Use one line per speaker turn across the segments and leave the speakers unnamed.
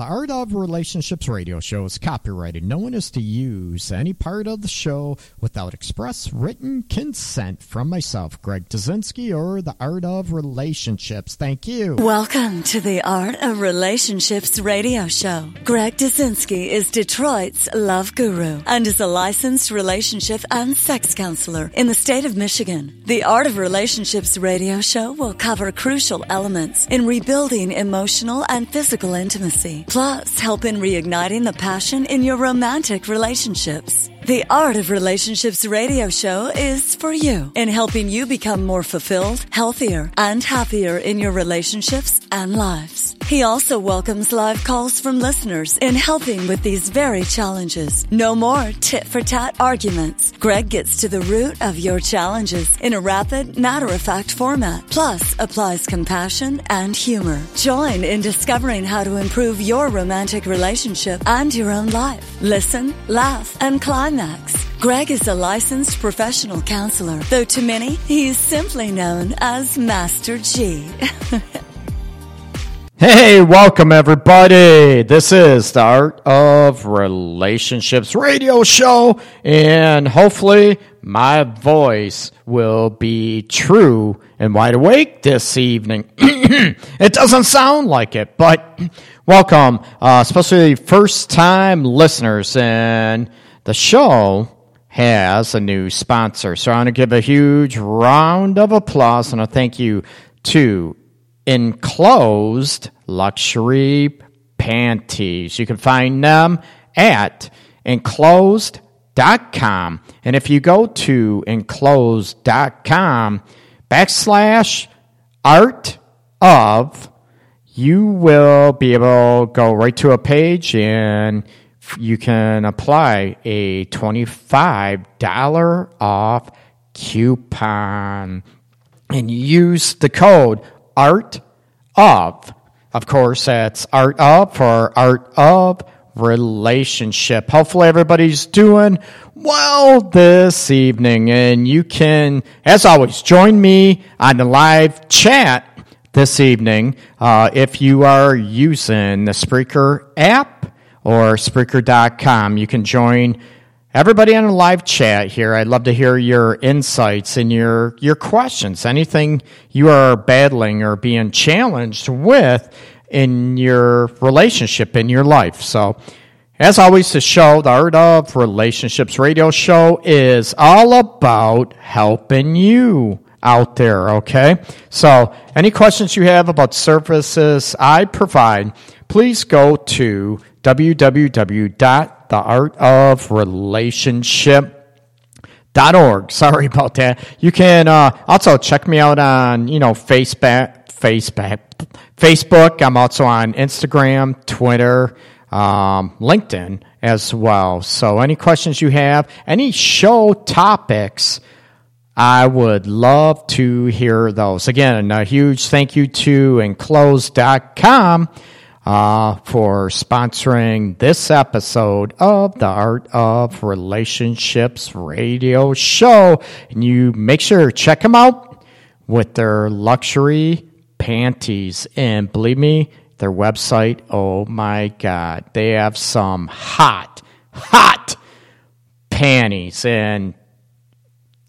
The Art of Relationships radio show is copyrighted. No one is to use any part of the show without express written consent from myself, Greg Dazinski, or The Art of Relationships. Thank you.
Welcome to the Art of Relationships radio show. Greg Dazinski is Detroit's love guru and is a licensed relationship and sex counselor in the state of Michigan. The Art of Relationships radio show will cover crucial elements in rebuilding emotional and physical intimacy plus help in reigniting the passion in your romantic relationships. The Art of Relationships radio show is for you in helping you become more fulfilled, healthier, and happier in your relationships and lives. He also welcomes live calls from listeners in helping with these very challenges. No more tit for tat arguments. Greg gets to the root of your challenges in a rapid, matter of fact format, plus applies compassion and humor. Join in discovering how to improve your romantic relationship and your own life. Listen, laugh, and climax. Greg is a licensed professional counselor, though to many, he is simply known as Master G.
Hey, welcome everybody. This is the Art of Relationships radio show, and hopefully my voice will be true and wide awake this evening. it doesn't sound like it, but welcome, uh, especially first time listeners, and the show has a new sponsor. So I want to give a huge round of applause and a thank you to enclosed luxury panties. You can find them at enclosed.com. And if you go to enclosed.com backslash art of, you will be able to go right to a page and you can apply a $25 off coupon and use the code art of. Of course, that's art of for art of relationship. Hopefully everybody's doing well this evening and you can, as always, join me on the live chat this evening uh, if you are using the Spreaker app or Spreaker.com. You can join everybody on the live chat here. I'd love to hear your insights and your, your questions. Anything you are battling or being challenged with in your relationship, in your life. So, as always, the show, the Art of Relationships radio show, is all about helping you out there, okay? So, any questions you have about services I provide, please go to www.theartofrelationship.org. Sorry about that. You can uh, also check me out on, you know, Facebook, Facebook, Facebook. I'm also on Instagram, Twitter, um, LinkedIn as well. So any questions you have, any show topics, I would love to hear those. Again, a huge thank you to enclosed.com uh, for sponsoring this episode of the Art of Relationships radio show. And you make sure to check them out with their luxury panties. And believe me, their website, oh my God, they have some hot, hot panties and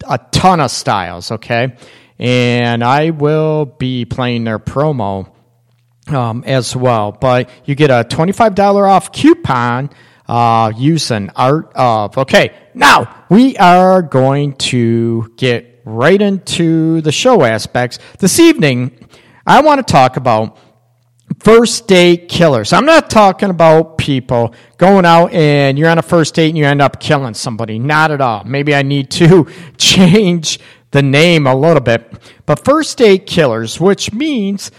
a ton of styles, okay? And I will be playing their promo um, as well. But you get a $25 off coupon uh, using Art of. Okay, now we are going to get right into the show aspects. This evening, I want to talk about first date killers. I'm not talking about people going out and you're on a first date and you end up killing somebody. Not at all. Maybe I need to change the name a little bit. But first date killers, which means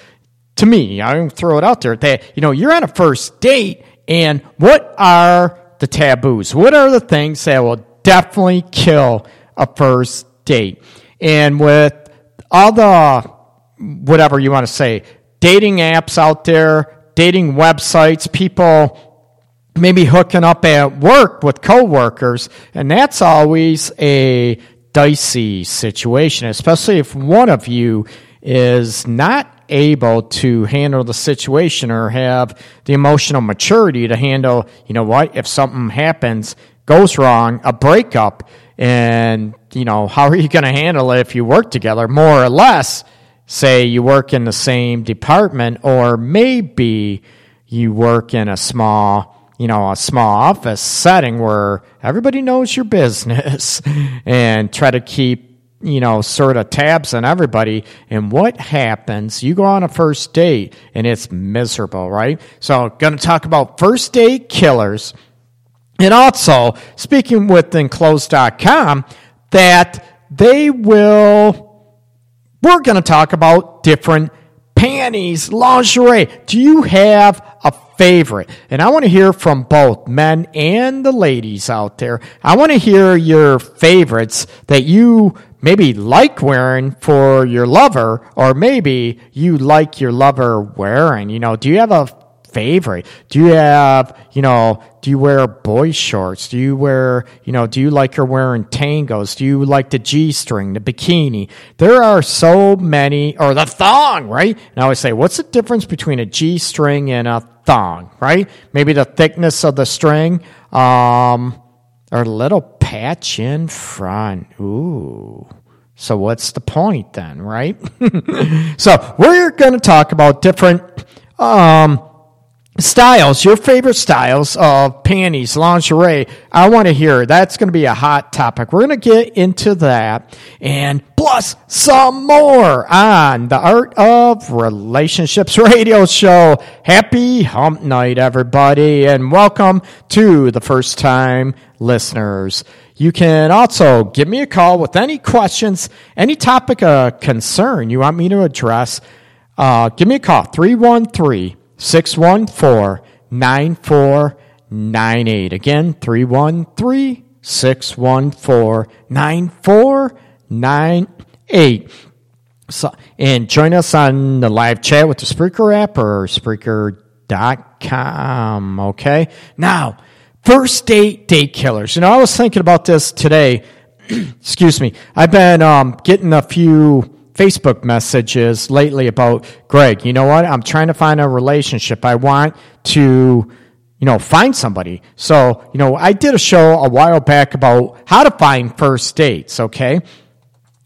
to me, I throw it out there that, you know, you're on a first date and what are the taboos? What are the things that will definitely kill a first date? And with all the, whatever you want to say, dating apps out there, dating websites, people maybe hooking up at work with coworkers, and that's always a dicey situation, especially if one of you is not able to handle the situation or have the emotional maturity to handle, you know what, if something happens, goes wrong, a breakup, and, you know, how are you going to handle it if you work together? More or less, say you work in the same department, or maybe you work in a small, you know, a small office setting where everybody knows your business and try to keep you know, sort of tabs on everybody. And what happens? You go on a first date and it's miserable, right? So, going to talk about first date killers. And also, speaking with enclosed.com, that they will, we're going to talk about different panties, lingerie. Do you have a favorite? And I want to hear from both men and the ladies out there. I want to hear your favorites that you maybe like wearing for your lover, or maybe you like your lover wearing. You know, do you have a favorite? Do you have, you know, do you wear boy shorts? Do you wear, you know, do you like her wearing tangas? Do you like the G string, the bikini? There are so many, or the thong, right? And I always say, what's the difference between a G string and a thong, right? Maybe the thickness of the string, um, or a little patch in front. Ooh. So what's the point then, right? so we're going to talk about different, um, styles, your favorite styles of panties, lingerie. I want to hear. That's going to be a hot topic. We're going to get into that and plus some more on the Art of Relationships radio show. Happy hump night, everybody, and welcome to the first time listeners. You can also give me a call with any questions, any topic of concern you want me to address. Uh, give me a call, 313 614 9498. Again, 313 614 9498. So, and join us on the live chat with the Spreaker app or Spreaker.com. Okay. Now, first date date killers. You know, I was thinking about this today. Excuse me. I've been um, getting a few Facebook messages lately about Greg, you know what? I'm trying to find a relationship. I want to, you know, find somebody. So, you know, I did a show a while back about how to find first dates, okay?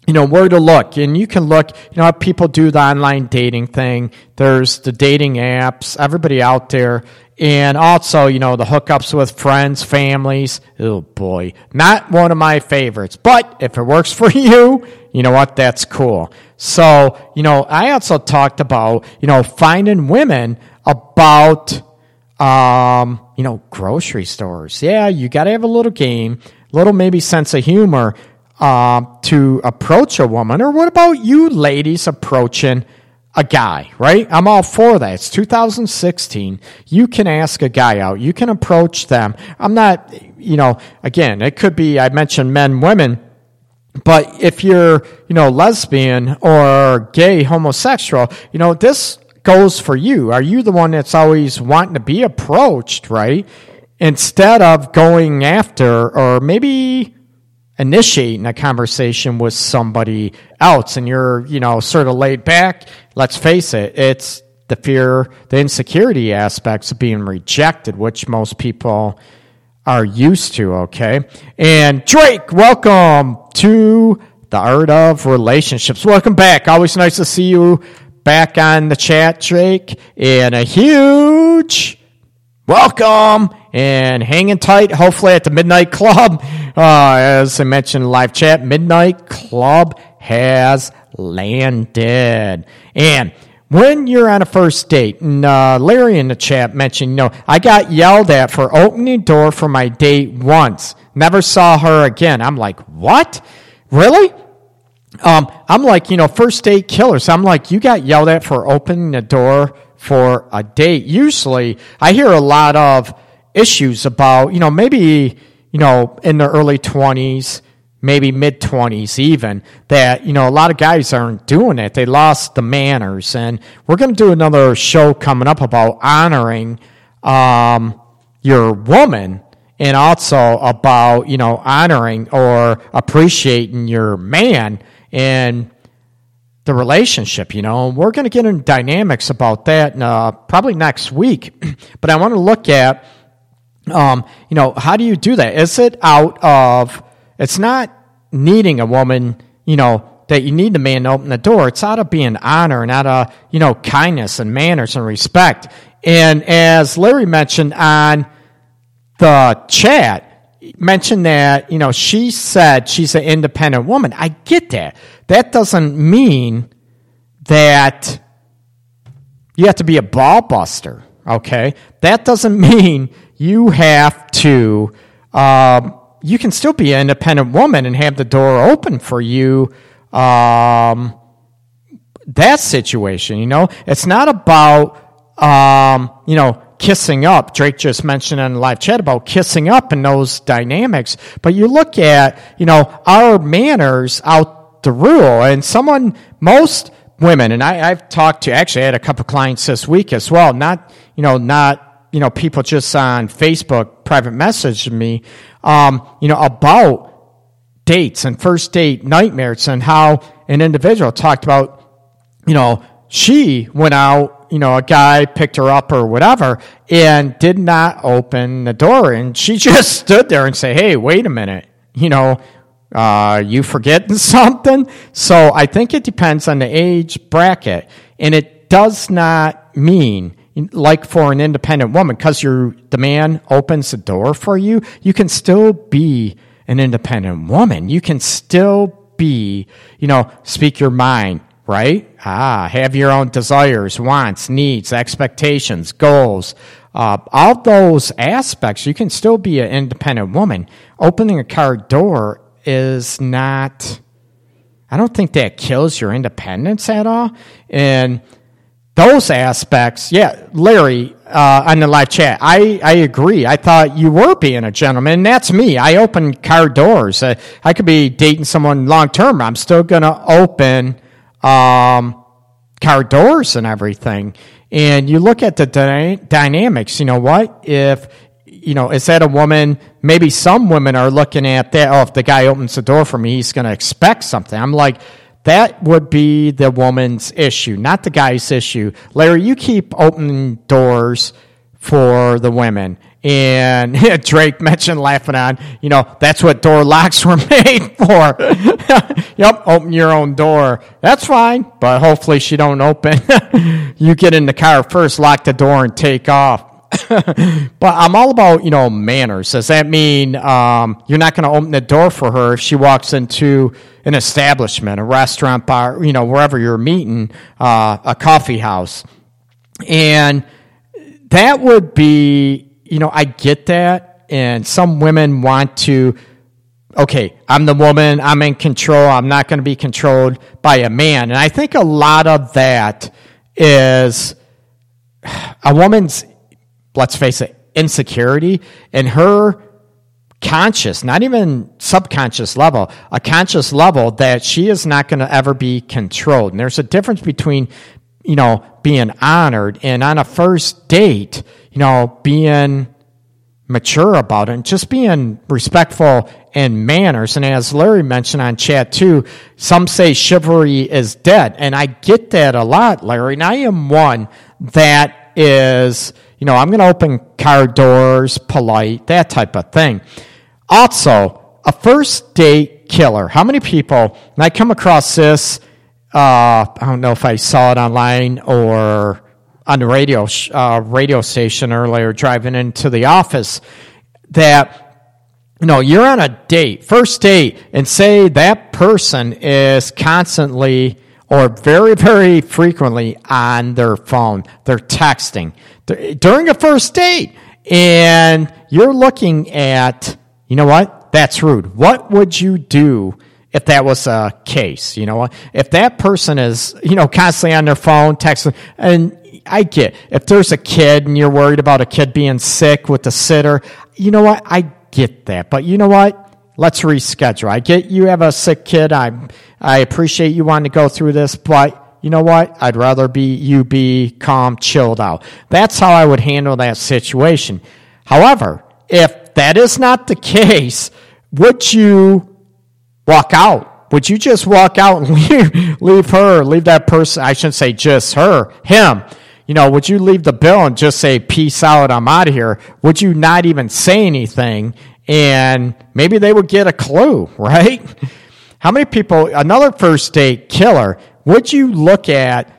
You know, where to look. And you can look, you know, people do the online dating thing. There's the dating apps, everybody out there. And also, you know, the hookups with friends, families. Oh boy, not one of my favorites. But if it works for you, you know what? That's cool. So, you know, I also talked about, you know, finding women about, um, you know, grocery stores. Yeah, you got to have a little game, little maybe sense of humor, um, to approach a woman. Or what about you ladies approaching a guy, right? I'm all for that. It's 2016. You can ask a guy out. You can approach them. I'm not, you know, again, it could be, I mentioned men, women but if you're, you know, lesbian or gay, homosexual, you know, this goes for you. Are you the one that's always wanting to be approached, right? Instead of going after or maybe initiating a conversation with somebody else and you're, you know, sort of laid back, let's face it, it's the fear, the insecurity aspects of being rejected, which most people are used to, okay? And Drake, welcome to the Art of Relationships. Welcome back. Always nice to see you back on the chat, Drake. And a huge welcome and hanging tight, hopefully at the Midnight Club. Uh, as I mentioned live chat, Midnight Club has landed. And when you're on a first date, and uh, Larry in the chat mentioned, you know, I got yelled at for opening door for my date once. Never saw her again. I'm like, what? Really? Um, I'm like, you know, first date killers. I'm like, you got yelled at for opening the door for a date. Usually, I hear a lot of issues about, you know, maybe, you know, in the early 20s, maybe mid 20s even that you know a lot of guys aren't doing it. They lost the manners. And we're going to do another show coming up about honoring um, your woman and also about you know honoring or appreciating your man. And the relationship, you know. We're going to get into dynamics about that uh, probably next week. but I want to look at, um, you know, how do you do that? Is it out of, it's not needing a woman, you know, that you need the man to open the door. It's out of being honor and out of, you know, kindness and manners and respect. And as Larry mentioned on the chat, mentioned that, you know, she said she's an independent woman. I get that. That doesn't mean that you have to be a ball buster, okay? That doesn't mean you have to, um, you can still be an independent woman and have the door open for you. Um, that situation, you know, it's not about, um, you know, kissing up. Drake just mentioned in the live chat about kissing up and those dynamics. But you look at, you know, our manners out the rule and someone, most women, and I, have talked to, actually I had a couple clients this week as well, not, you know, not, you know, people just on Facebook private message me, um, you know, about dates and first date nightmares and how an individual talked about, you know, she went out, you know, a guy picked her up or whatever and did not open the door. And she just stood there and say, Hey, wait a minute, you know, uh, you forgetting something? So I think it depends on the age bracket. And it does not mean, like for an independent woman, because the man opens the door for you, you can still be an independent woman. You can still be, you know, speak your mind, right? Ah, have your own desires, wants, needs, expectations, goals. Uh, all those aspects, you can still be an independent woman. Opening a car door is not, I don't think that kills your independence at all. And those aspects, yeah, Larry, uh, on the live chat, I, I agree. I thought you were being a gentleman. That's me. I open car doors. Uh, I could be dating someone long term. I'm still going to open um, car doors and everything. And you look at the dy- dynamics. You know what? If you know, is that a woman? Maybe some women are looking at that. Oh, if the guy opens the door for me, he's going to expect something. I'm like that would be the woman's issue, not the guy's issue. Larry, you keep opening doors for the women. And Drake mentioned laughing on, you know, that's what door locks were made for. yep, open your own door. That's fine, but hopefully she don't open. you get in the car first, lock the door, and take off. but I'm all about you know manners. Does that mean um, you're not going to open the door for her if she walks into an establishment, a restaurant, bar, you know, wherever you're meeting, uh, a coffee house, and that would be you know I get that, and some women want to. Okay, I'm the woman. I'm in control. I'm not going to be controlled by a man. And I think a lot of that is a woman's let's face it, insecurity and her conscious, not even subconscious level, a conscious level that she is not going to ever be controlled. And there's a difference between, you know, being honored and on a first date, you know, being mature about it and just being respectful in manners. And as Larry mentioned on chat too, some say chivalry is dead. And I get that a lot, Larry. And I am one that is, you know, I'm going to open car doors, polite, that type of thing. Also, a first date killer. How many people, and I come across this, uh, I don't know if I saw it online or on the radio, uh, radio station earlier driving into the office, that you know, you're on a date, first date, and say that person is constantly or very, very frequently on their phone. They're texting during a first date. And you're looking at, you know what? That's rude. What would you do if that was a case? You know, if that person is, you know, constantly on their phone, texting, and I get if there's a kid and you're worried about a kid being sick with the sitter, you know what? I get that. But you know what? Let's reschedule. I get you have a sick kid. I I appreciate you wanting to go through this, but you know what? I'd rather be you be calm, chilled out. That's how I would handle that situation. However, if that is not the case, would you walk out? would you just walk out and leave, leave her, leave that person? I shouldn't say just her, him. You know, would you leave the bill and just say, peace out, I'm out of here? Would you not even say anything? And maybe they would get a clue, right? How many people, another first date killer, would you look at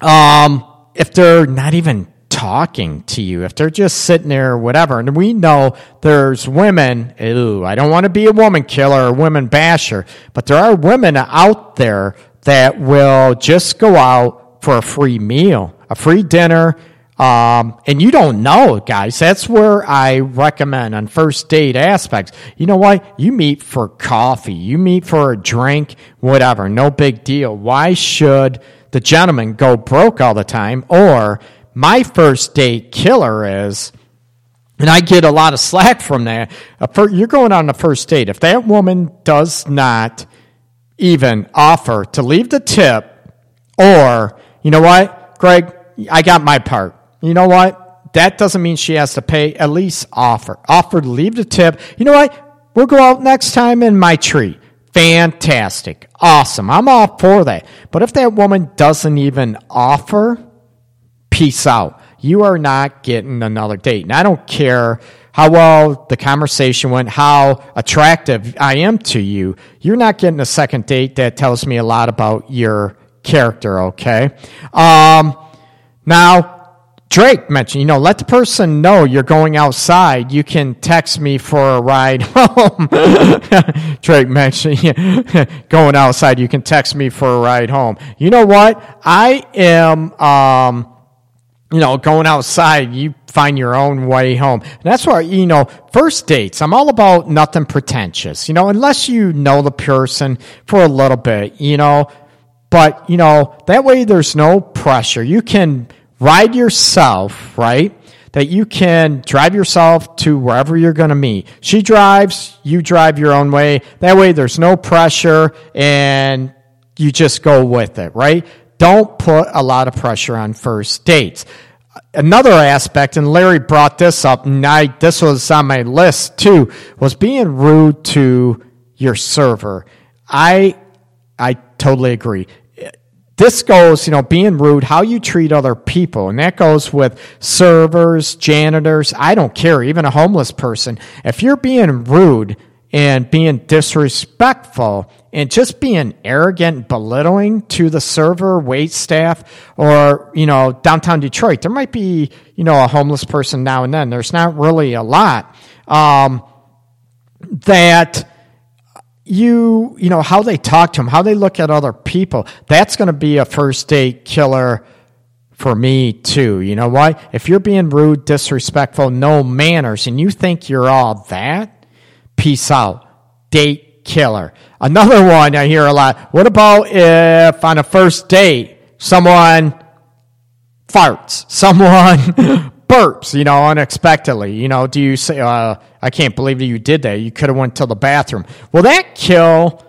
um, if they're not even talking to you, if they're just sitting there or whatever. And we know there's women, ooh, I don't want to be a woman killer or women basher, but there are women out there that will just go out for a free meal, a free dinner. Um, and you don't know, guys. That's where I recommend on first date aspects. You know what? You meet for coffee, you meet for a drink, whatever. No big deal. Why should the gentleman go broke all the time or my first date killer is, and I get a lot of slack from that. You're going on a first date. If that woman does not even offer to leave the tip, or, you know what, Greg, I got my part. You know what? That doesn't mean she has to pay. At least offer. Offer to leave the tip. You know what? We'll go out next time in my tree. Fantastic. Awesome. I'm all for that. But if that woman doesn't even offer, peace out. You are not getting another date. And I don't care how well the conversation went, how attractive I am to you. You're not getting a second date that tells me a lot about your character, okay? Um, now, Drake mentioned, you know, let the person know you're going outside. You can text me for a ride home. Drake mentioned going outside. You can text me for a ride home. You know what? I am, um, you know, going outside, you find your own way home. And that's why, you know, first dates, I'm all about nothing pretentious, you know, unless you know the person for a little bit, you know, but, you know, that way there's no pressure. You can ride yourself, right? That you can drive yourself to wherever you're going to meet. She drives, you drive your own way. That way there's no pressure and you just go with it, right? Don't put a lot of pressure on first dates. Another aspect, and Larry brought this up, and I, this was on my list too, was being rude to your server. I, I totally agree. This goes, you know, being rude, how you treat other people, and that goes with servers, janitors. I don't care, even a homeless person. If you're being rude and being disrespectful, and just being arrogant, belittling to the server, wait staff, or, you know, downtown Detroit. There might be, you know, a homeless person now and then. There's not really a lot. Um, that you, you know, how they talk to them, how they look at other people, that's going to be a first date killer for me too. You know why? If you're being rude, disrespectful, no manners, and you think you're all that, peace out. Date killer. Another one I hear a lot. What about if on a first date someone farts, someone burps, you know, unexpectedly? You know, do you say, uh, "I can't believe that you did that. You could have went to the bathroom." Will that kill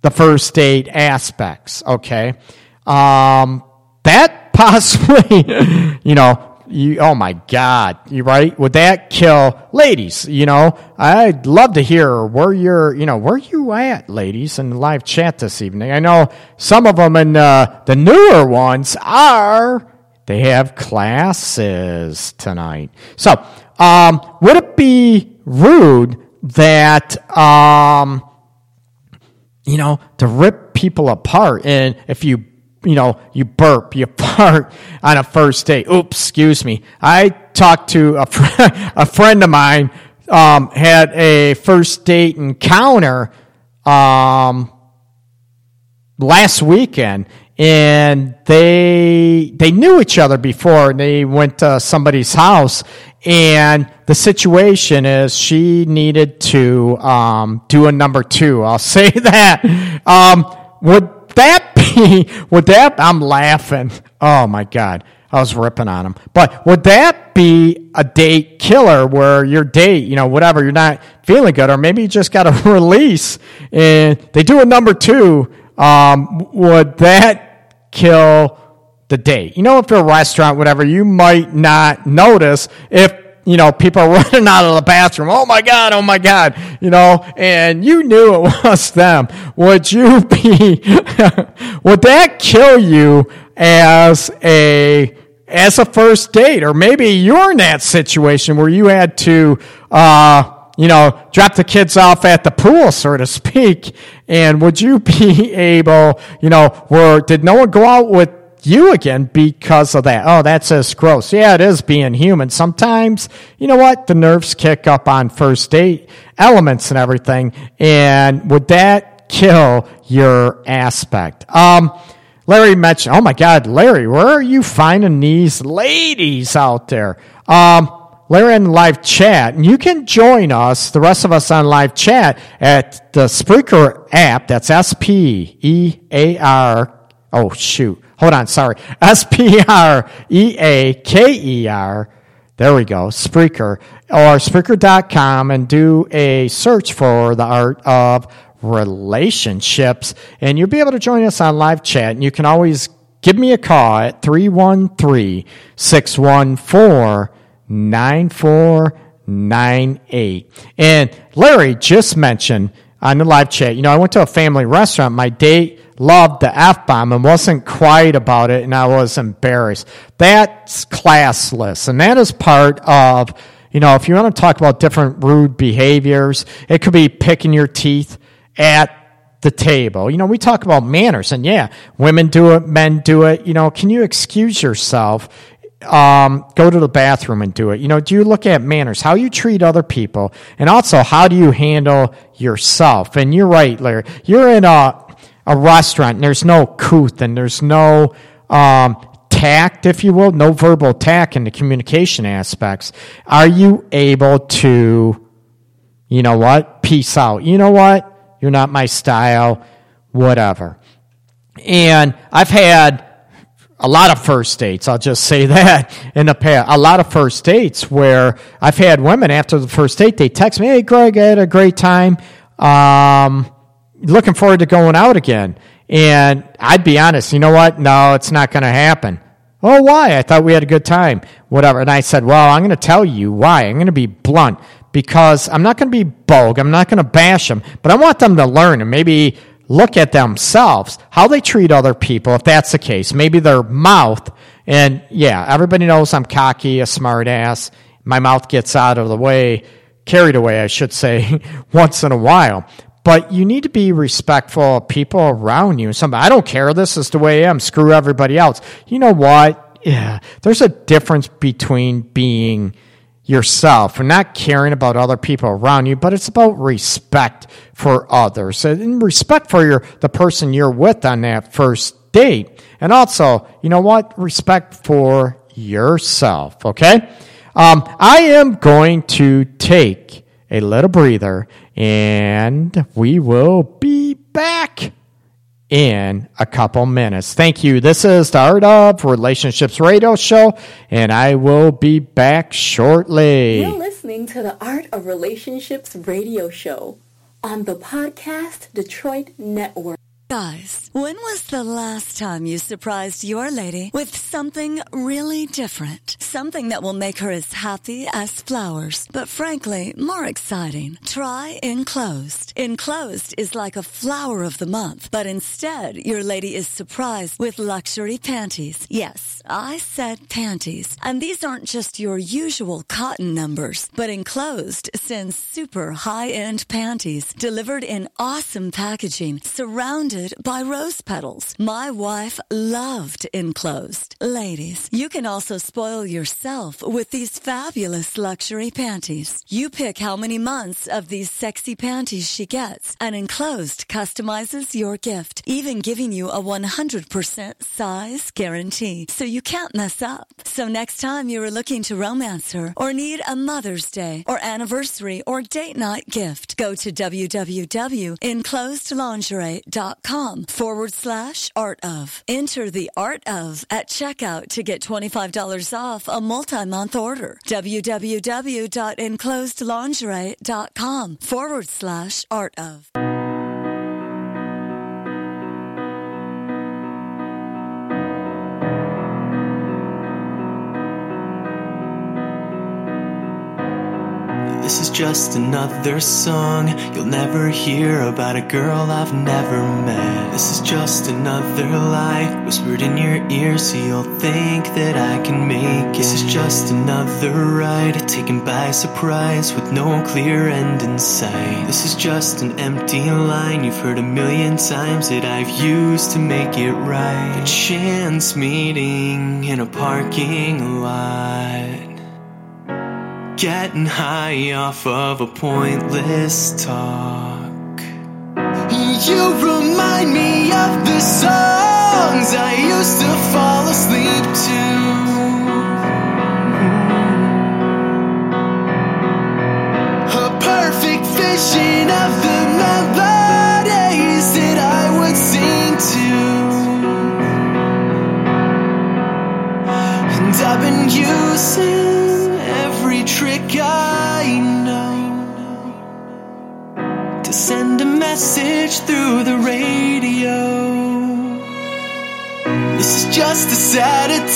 the first date aspects? Okay, um, that possibly, you know, you, oh my God, you right? Would that kill ladies? You know, I'd love to hear where you're, you know, where you at, ladies, in the live chat this evening. I know some of them and uh, the newer ones are, they have classes tonight. So, um, would it be rude that, um, you know, to rip people apart? And if you you know, you burp, you fart on a first date. Oops, excuse me. I talked to a, fr- a friend of mine, um, had a first date encounter, um, last weekend and they, they knew each other before and they went to somebody's house and the situation is she needed to, um, do a number two. I'll say that. Um, would that be, would that, I'm laughing. Oh my God. I was ripping on him. But would that be a date killer where your date, you know, whatever, you're not feeling good, or maybe you just got a release and they do a number two, um, would that kill the date? You know, if you're a restaurant, whatever, you might not notice if you know, people are running out of the bathroom. Oh my God, oh my God, you know, and you knew it was them. Would you be, would that kill you as a, as a first date? Or maybe you're in that situation where you had to, uh, you know, drop the kids off at the pool, so to speak. And would you be able, you know, where did no one go out with you again because of that. Oh, that's just gross. Yeah, it is being human. Sometimes, you know what? The nerves kick up on first date elements and everything. And would that kill your aspect? Um, Larry mentioned, oh my God, Larry, where are you finding these ladies out there? Um, Larry in live chat, and you can join us, the rest of us on live chat at the Spreaker app. That's S P E A R. Oh shoot, Hold on, sorry. S P R E A K E R. There we go. Spreaker or Spreaker.com and do a search for the art of relationships. And you'll be able to join us on live chat. And you can always give me a call at 313 614 9498. And Larry just mentioned on the live chat, you know, I went to a family restaurant. My date loved the F bomb and wasn't quiet about it, and I was embarrassed. That's classless, and that is part of, you know, if you want to talk about different rude behaviors, it could be picking your teeth at the table. You know, we talk about manners, and yeah, women do it, men do it. You know, can you excuse yourself? Um, go to the bathroom and do it. You know, do you look at manners, how you treat other people, and also how do you handle yourself? And you're right, Larry. You're in a a restaurant and there's no couth and there's no um, tact, if you will, no verbal tact in the communication aspects, are you able to, you know what, peace out? You know what? You're not my style, whatever. And I've had a lot of first dates, I'll just say that in the past. A lot of first dates where I've had women after the first date, they text me, hey, Greg, I had a great time. Um, looking forward to going out again. And I'd be honest, you know what? No, it's not going to happen. Oh, why? I thought we had a good time. Whatever. And I said, well, I'm going to tell you why. I'm going to be blunt because I'm not going to be bogue. I'm not going to bash them, but I want them to learn and maybe look at themselves, how they treat other people, if that's the case. Maybe their mouth. And yeah, everybody knows I'm cocky, a smart ass. My mouth gets out of the way, carried away, I should say, once in a while but you need to be respectful of people around you. Some I don't care. This is the way I am. Screw everybody else. You know what? Yeah, there's a difference between being yourself and not caring about other people around you, but it's about respect for others and respect for your the person you're with on that first date. And also, you know what? Respect for yourself. Okay. Um, I am going to take a little breather, and we will be back in a couple minutes. Thank you. This is the Art of Relationships Radio Show, and I will be back shortly.
You're listening to the Art of Relationships Radio Show on the Podcast Detroit Network.
Guys, when was the last time you surprised your lady with something really different? Something that will make her as happy as flowers, but frankly, more exciting. Try Enclosed. Enclosed is like a flower of the month, but instead, your lady is surprised with luxury panties. Yes, I said panties. And these aren't just your usual cotton numbers, but Enclosed sends super high-end panties delivered in awesome packaging, surrounded by rose petals. My wife loved enclosed. Ladies, you can also spoil yourself with these fabulous luxury panties. You pick how many months of these sexy panties she gets, and enclosed customizes your gift, even giving you a 100% size guarantee, so you can't mess up. So next time you're looking to romance her or need a Mother's Day or anniversary or date night gift, go to www.enclosedlingerie.com com forward slash art of. Enter the art of at checkout to get $25 off a multi-month order. www.enclosedlingerie.com forward slash art of.
This is just another song you'll never hear about a girl I've never met. This is just another lie whispered in your ear so you'll think that I can make it. This is just another ride taken by surprise with no clear end in sight. This is just an empty line you've heard a million times that I've used to make it right. A chance meeting in a parking lot. Getting high off of a pointless talk. You remind me of the songs I used to fall asleep to. A perfect vision of the melodies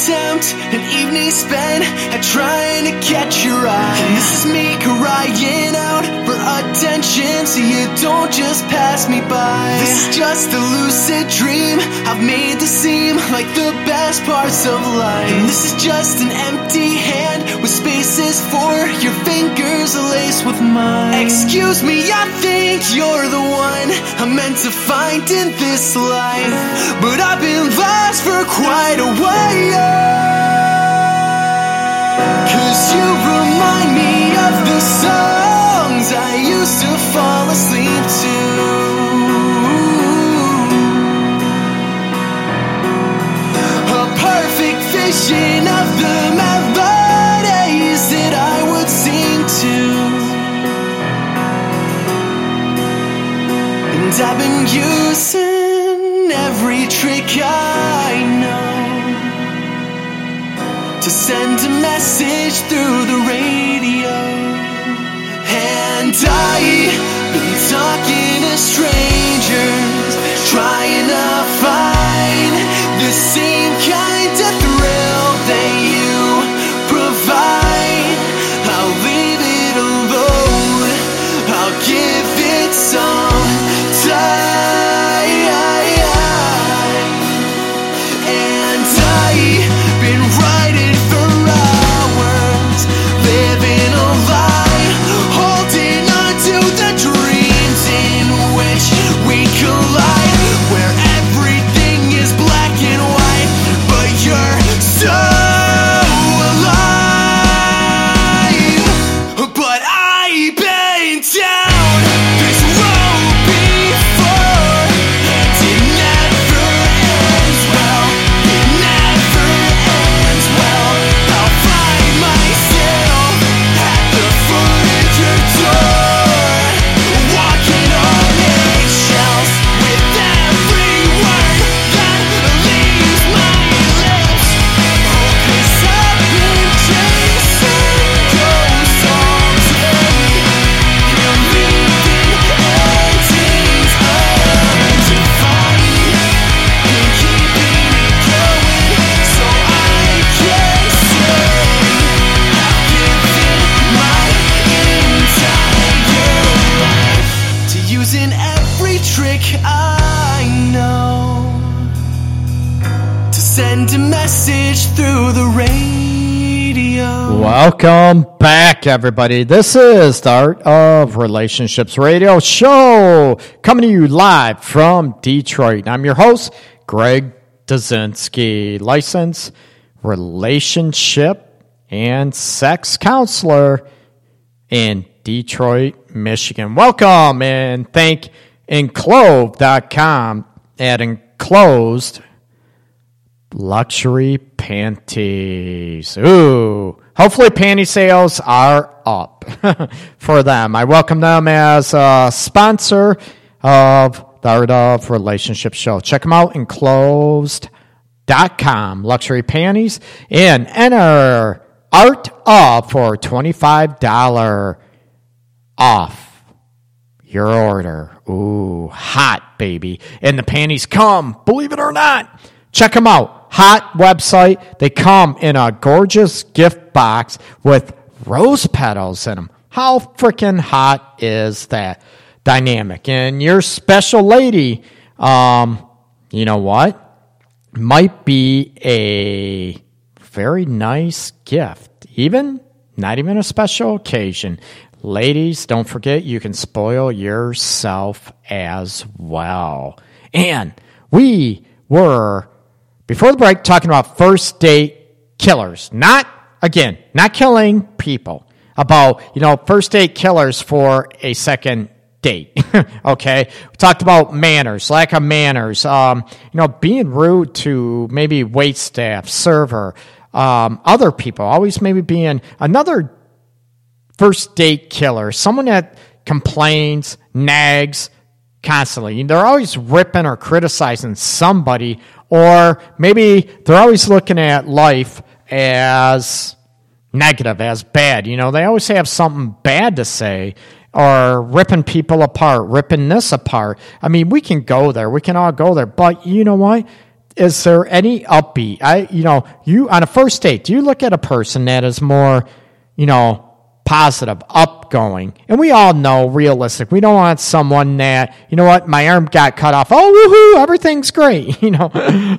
attempt, an evening spent at trying to catch your eye. And this is me crying out for attention, so you don't just pass me by. This is just a lucid dream I've made to seem like the best parts of life. And this is just an empty hand with spaces for your fingers laced with mine. Excuse me, I think you're the one I'm meant to find in this life, but I've been lost for quite a while. Cause you remind me of the songs I used to fall asleep to. A perfect vision of the I've been using every trick I know to send a message through the radio. And I've been talking to strangers, trying to find the same kind of
Welcome back, everybody. This is the Art of Relationships Radio Show coming to you live from Detroit. I'm your host, Greg Dazinski, licensed relationship and sex counselor in Detroit, Michigan. Welcome and thank Enclosed.com at enclosed luxury panties. Ooh. Hopefully panty sales are up for them. I welcome them as a sponsor of the Art of Relationship Show. Check them out, enclosed.com, luxury panties, and enter Art Of for $25 off your order. Ooh, hot, baby. And the panties come, believe it or not. Check them out. Hot website. They come in a gorgeous gift box with rose petals in them. How freaking hot is that dynamic? And your special lady, um, you know what? Might be a very nice gift. Even not even a special occasion. Ladies, don't forget you can spoil yourself as well. And we were, before the break, talking about first date killers. Not, again, not killing people. About, you know, first date killers for a second date. okay. We talked about manners, lack of manners, um, you know, being rude to maybe wait staff, server, um, other people, always maybe being another first date killer, someone that complains, nags, constantly. They're always ripping or criticizing somebody, or maybe they're always looking at life as negative, as bad. You know, they always have something bad to say or ripping people apart, ripping this apart. I mean, we can go there. We can all go there. But you know what? Is there any upbeat? I, you know, you on a first date, do you look at a person that is more, you know, positive, upgoing. And we all know realistic. We don't want someone that, you know what, my arm got cut off. Oh, woohoo, everything's great. You know,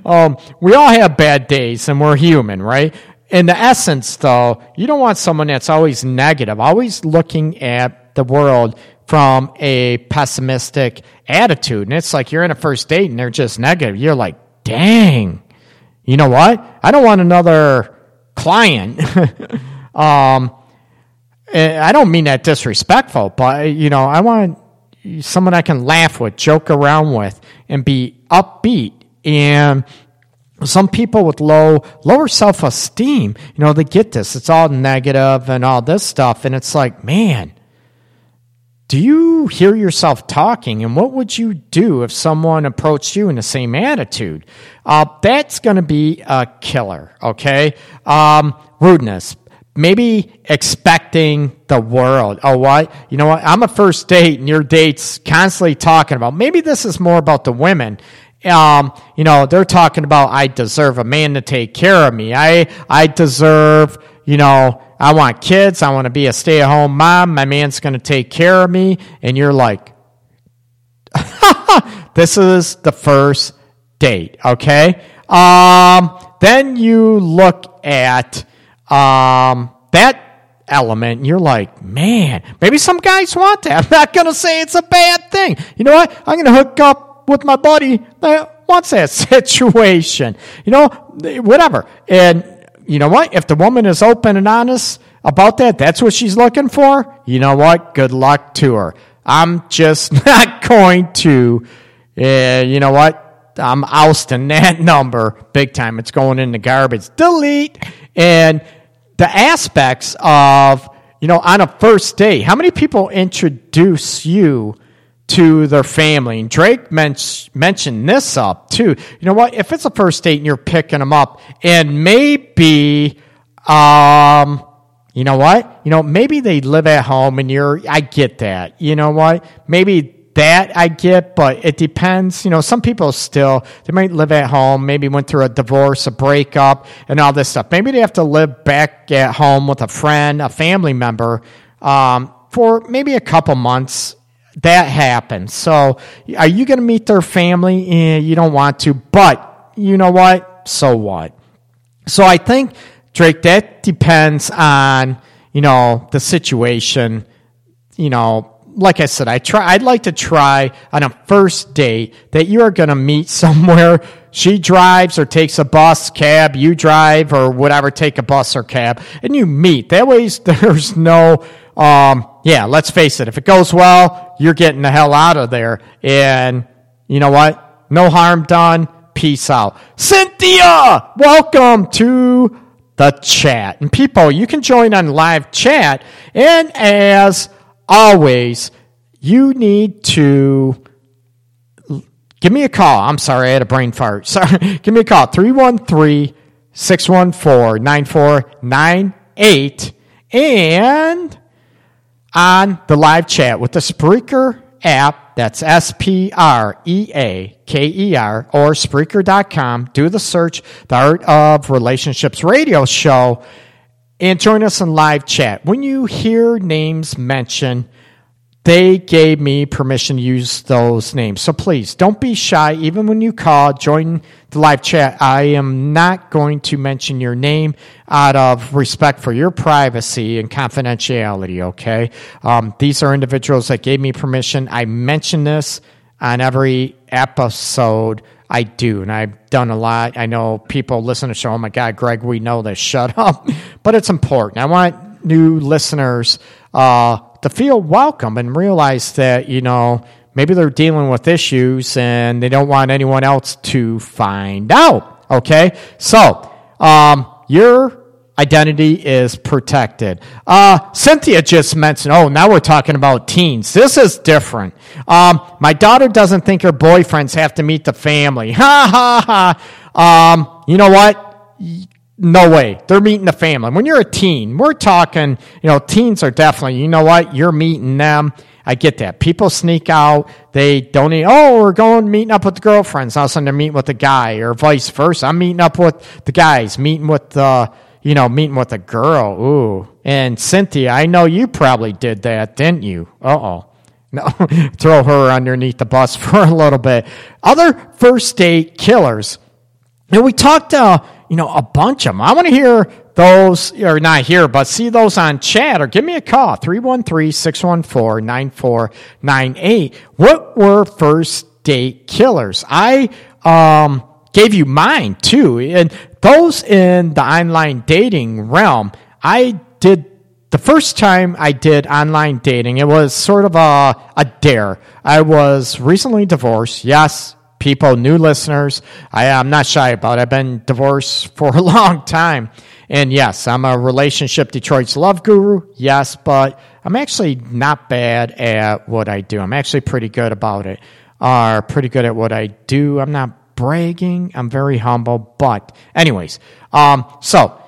um, we all have bad days and we're human, right? In the essence, though, you don't want someone that's always negative, always looking at the world from a pessimistic attitude. And it's like you're in a first date and they're just negative. You're like, dang, you know what? I don't want another client. um, I don't mean that disrespectful, but you know, I want someone I can laugh with, joke around with, and be upbeat. And some people with low lower self esteem, you know, they get this. It's all negative and all this stuff, and it's like, man, do you hear yourself talking? And what would you do if someone approached you in the same attitude? Uh, that's going to be a killer. Okay, um, rudeness maybe expecting the world. Oh, what? You know what? I'm a first date and your date's constantly talking about, maybe this is more about the women. Um, you know, they're talking about, I deserve a man to take care of me. I, I deserve, you know, I want kids. I want to be a stay at home mom. My man's going to take care of me. And you're like, this is the first date. Okay. Um, then you look at, um, that element, you're like, man, maybe some guys want that. I'm not going to say it's a bad thing. You know what? I'm going to hook up with my buddy that wants that situation. You know, whatever. And you know what? If the woman is open and honest about that, that's what she's looking for. You know what? Good luck to her. I'm just not going to, uh, you know what? I'm ousting that number big time. It's going in the garbage. Delete. And the aspects of, you know, on a first date, how many people introduce you to their family? And Drake men- mentioned this up too. You know what? If it's a first date and you're picking them up, and maybe, um, you know what? You know, maybe they live at home and you're, I get that. You know what? Maybe that I get, but it depends. You know, some people still, they might live at home, maybe went through a divorce, a breakup, and all this stuff. Maybe they have to live back at home with a friend, a family member, um, for maybe a couple months. That happens. So, are you going to meet their family? Eh, you don't want to, but you know what? So what? So, I think, Drake, that depends on, you know, the situation, you know, like I said, I try. I'd like to try on a first date that you are going to meet somewhere. She drives or takes a bus, cab. You drive or whatever. Take a bus or cab, and you meet. That way, there's no. Um, yeah, let's face it. If it goes well, you're getting the hell out of there. And you know what? No harm done. Peace out. Cynthia, welcome to the chat. And people, you can join on live chat. And as always, you need to give me a call. I'm sorry, I had a brain fart. Sorry. Give me a call 313 614 9498 and on the live chat with the Spreaker app. That's S P R E A K E R or Spreaker.com. Do the search, the Art of Relationships radio show and join us in live chat. When you hear names mentioned, they gave me permission to use those names. So please don't be shy. Even when you call, join the live chat. I am not going to mention your name out of respect for your privacy and confidentiality, okay? Um, these are individuals that gave me permission. I mention this on every episode. I do, and I've done a lot. I know people listen to show. Oh my God, Greg, we know this. Shut up. But it's important. I want new listeners uh, to feel welcome and realize that, you know, maybe they're dealing with issues and they don't want anyone else to find out. Okay? So, um, your identity is protected. Uh, Cynthia just mentioned, oh, now we're talking about teens. This is different. Um, my daughter doesn't think her boyfriends have to meet the family. Ha ha ha. Um, you know what? No way. They're meeting the family. When you're a teen, we're talking, you know, teens are definitely, you know what? You're meeting them. I get that. People sneak out. They don't eat. Oh, we're going meeting up with the girlfriends. All of a sudden they're meeting with the guy or vice versa. I'm meeting up with the guys, meeting with the, you know, meeting with a girl. Ooh. And Cynthia, I know you probably did that, didn't you? Uh oh. No, throw her underneath the bus for a little bit. Other first date killers. And we talked, uh, you know, a bunch of them. I want to hear those, or not here, but see those on chat or give me a call, 313-614-9498. What were first date killers? I, um, gave you mine too. And those in the online dating realm, I did the first time I did online dating, it was sort of a, a dare. I was recently divorced. Yes, people, new listeners. I, am not shy about it. I've been divorced for a long time. And yes, I'm a relationship Detroit's love guru. Yes, but I'm actually not bad at what I do. I'm actually pretty good about it. Are pretty good at what I do. I'm not bragging. I'm very humble. But anyways, um, so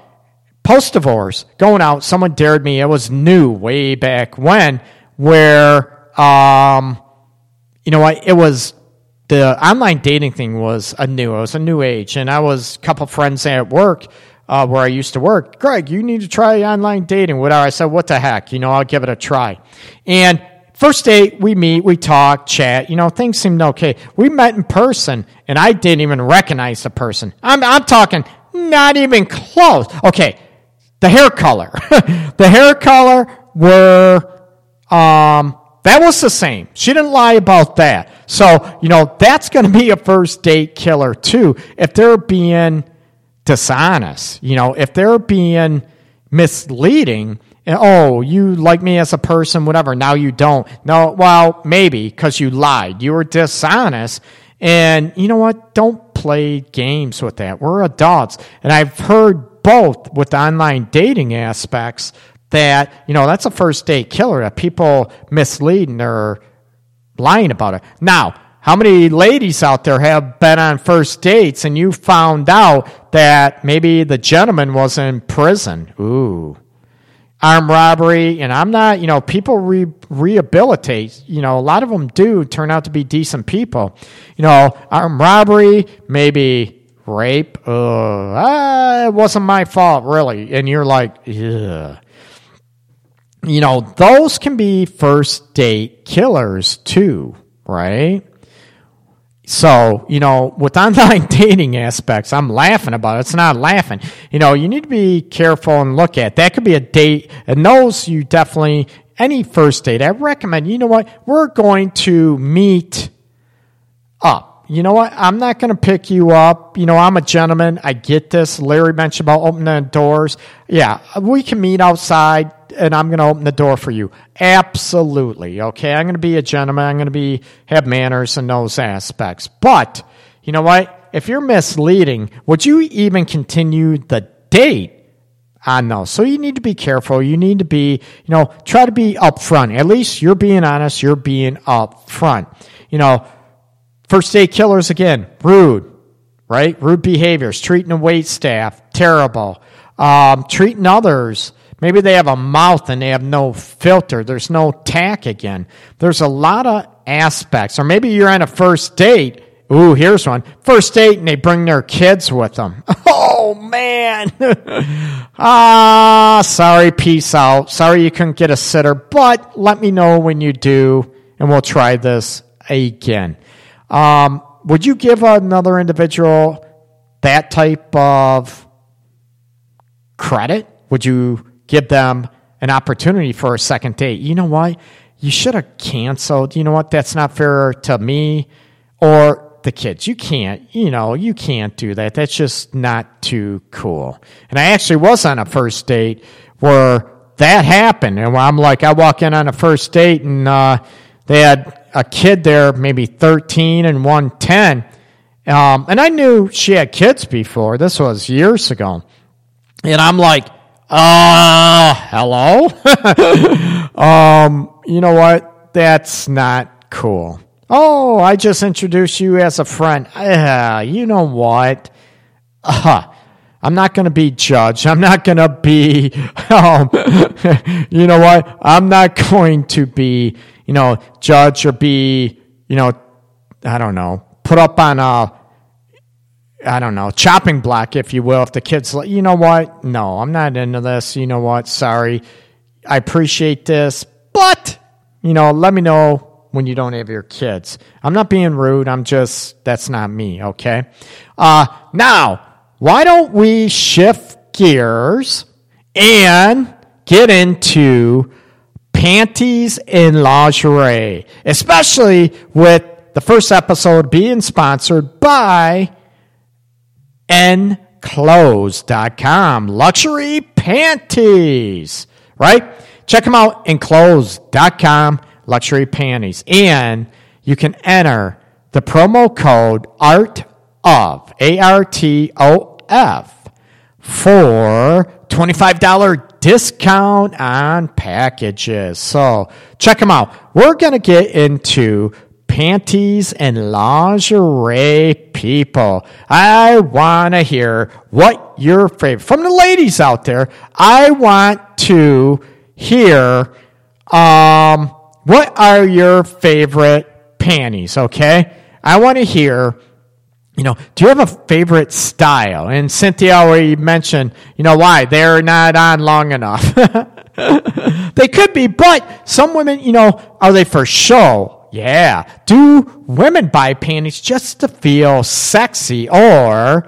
post divorce, going out, someone dared me. It was new way back when, where, um, you know what? It was the online dating thing was a new, it was a new age. And I was a couple friends at work, uh, where I used to work. Greg, you need to try online dating, whatever. I said, what the heck? You know, I'll give it a try. And first date, we meet, we talk, chat, you know, things seemed okay. We met in person and I didn't even recognize the person. I'm, I'm talking not even close. Okay the hair color. the hair color were, um, that was the same. She didn't lie about that. So, you know, that's going to be a first date killer too. If they're being dishonest, you know, if they're being misleading, oh, you like me as a person, whatever. Now you don't. No, well, maybe because you lied. You were dishonest. And you know what? Don't play games with that. We're adults. And I've heard both with online dating aspects that, you know, that's a first date killer that people misleading or lying about it. Now, how many ladies out there have been on first dates and you found out that maybe the gentleman was in prison? Ooh. Armed robbery, and I'm not, you know, people re- rehabilitate. You know, a lot of them do turn out to be decent people. You know, armed robbery, maybe rape, uh, ah, it wasn't my fault, really. And you're like, you know, those can be first date killers too, right? So, you know, with online dating aspects, I'm laughing about it. It's not laughing. You know, you need to be careful and look at. That could be a date, and those you definitely, any first date, I recommend, you know what, we're going to meet up you know what? I'm not going to pick you up. You know, I'm a gentleman. I get this. Larry mentioned about opening doors. Yeah, we can meet outside and I'm going to open the door for you. Absolutely. Okay. I'm going to be a gentleman. I'm going to be, have manners and those aspects. But you know what? If you're misleading, would you even continue the date? on those. So you need to be careful. You need to be, you know, try to be upfront. At least you're being honest. You're being upfront. You know, First date killers again, rude, right? Rude behaviors, treating a wait staff, terrible. Um, treating others, maybe they have a mouth and they have no filter. There's no tack again. There's a lot of aspects. Or maybe you're on a first date. Ooh, here's one. First date and they bring their kids with them. Oh man. Ah, sorry, peace out. Sorry you couldn't get a sitter, but let me know when you do, and we'll try this again. Um, would you give another individual that type of credit? Would you give them an opportunity for a second date? You know what? You should have canceled. You know what? That's not fair to me or the kids. You can't, you know, you can't do that. That's just not too cool. And I actually was on a first date where that happened. And I'm like, I walk in on a first date and uh, they had a kid there, maybe 13 and one 10. Um, and I knew she had kids before. This was years ago. And I'm like, uh, hello? um, you know what? That's not cool. Oh, I just introduced you as a friend. Uh, you know what? Uh, I'm not going to be judged. I'm not going to be, um, you know what? I'm not going to be, you know, judge or be, you know, I don't know, put up on a, I don't know, chopping block, if you will. If the kid's like, you know what? No, I'm not into this. You know what? Sorry. I appreciate this, but, you know, let me know when you don't have your kids. I'm not being rude. I'm just, that's not me, okay? Uh, now, why don't we shift gears and get into panties and lingerie, especially with the first episode being sponsored by enclosed.com. Luxury panties, right? Check them out, enclosed.com, luxury panties. And you can enter the promo code ART of, A R T O F, for $25 discount on packages. So check them out. We're going to get into panties and lingerie people. I want to hear what your favorite from the ladies out there. I want to hear um, what are your favorite panties, okay? I want to hear you know, do you have a favorite style? And Cynthia already mentioned, you know, why? They're not on long enough. they could be, but some women, you know, are they for show? Yeah. Do women buy panties just to feel sexy or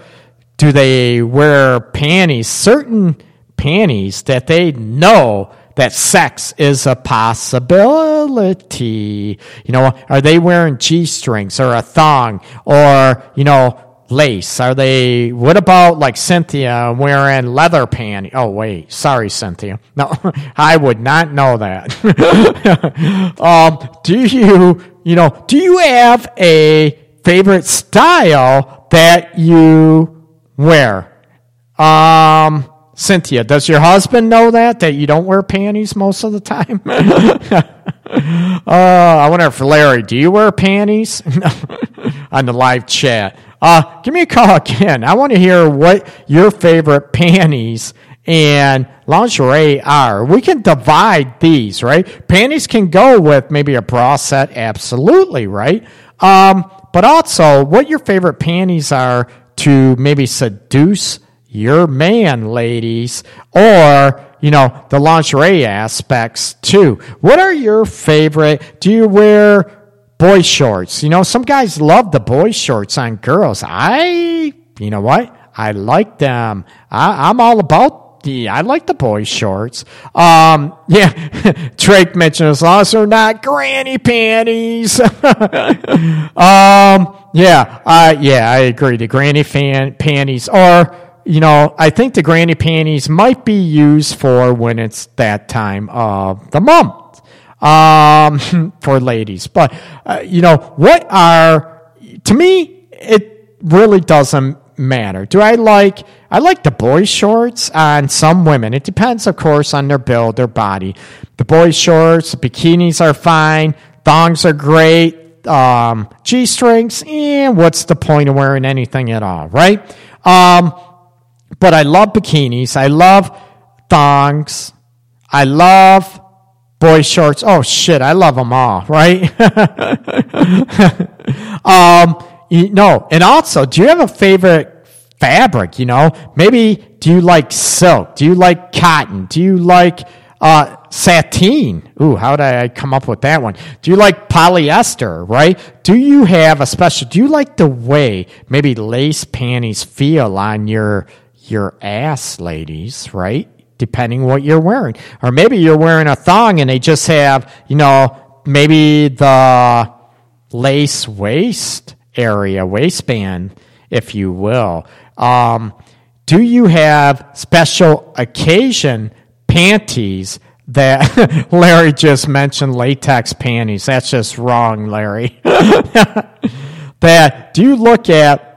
do they wear panties, certain panties that they know that sex is a possibility. You know, are they wearing G strings or a thong or, you know, lace? Are they, what about like Cynthia wearing leather panties? Oh, wait, sorry, Cynthia. No, I would not know that. um, do you, you know, do you have a favorite style that you wear? Um, Cynthia, does your husband know that that you don't wear panties most of the time? uh, I wonder if Larry, do you wear panties on the live chat? Uh, give me a call again. I want to hear what your favorite panties and lingerie are. We can divide these, right? Panties can go with maybe a bra set, absolutely, right? Um, but also what your favorite panties are to maybe seduce your man, ladies, or, you know, the lingerie aspects too. What are your favorite? Do you wear boy shorts? You know, some guys love the boy shorts on girls. I, you know what? I like them. I, I'm all about the, I like the boy shorts. Um, yeah, Drake mentioned as long as they're not granny panties. um, yeah, uh, yeah, I agree. The granny fan panties are, you know, I think the granny panties might be used for when it's that time of the month um, for ladies. But, uh, you know, what are, to me, it really doesn't matter. Do I like, I like the boy shorts on some women. It depends, of course, on their build, their body. The boy shorts, the bikinis are fine, thongs are great, um, G strings, and what's the point of wearing anything at all, right? Um, but I love bikinis. I love thongs. I love boy shorts. Oh shit, I love them all, right? um, you, no, and also, do you have a favorite fabric, you know? Maybe do you like silk? Do you like cotton? Do you like uh, sateen? Ooh, how did I come up with that one? Do you like polyester, right? Do you have a special, do you like the way maybe lace panties feel on your, your ass, ladies, right? Depending what you're wearing. Or maybe you're wearing a thong and they just have, you know, maybe the lace waist area, waistband, if you will. Um, do you have special occasion panties that Larry just mentioned latex panties? That's just wrong, Larry. that do you look at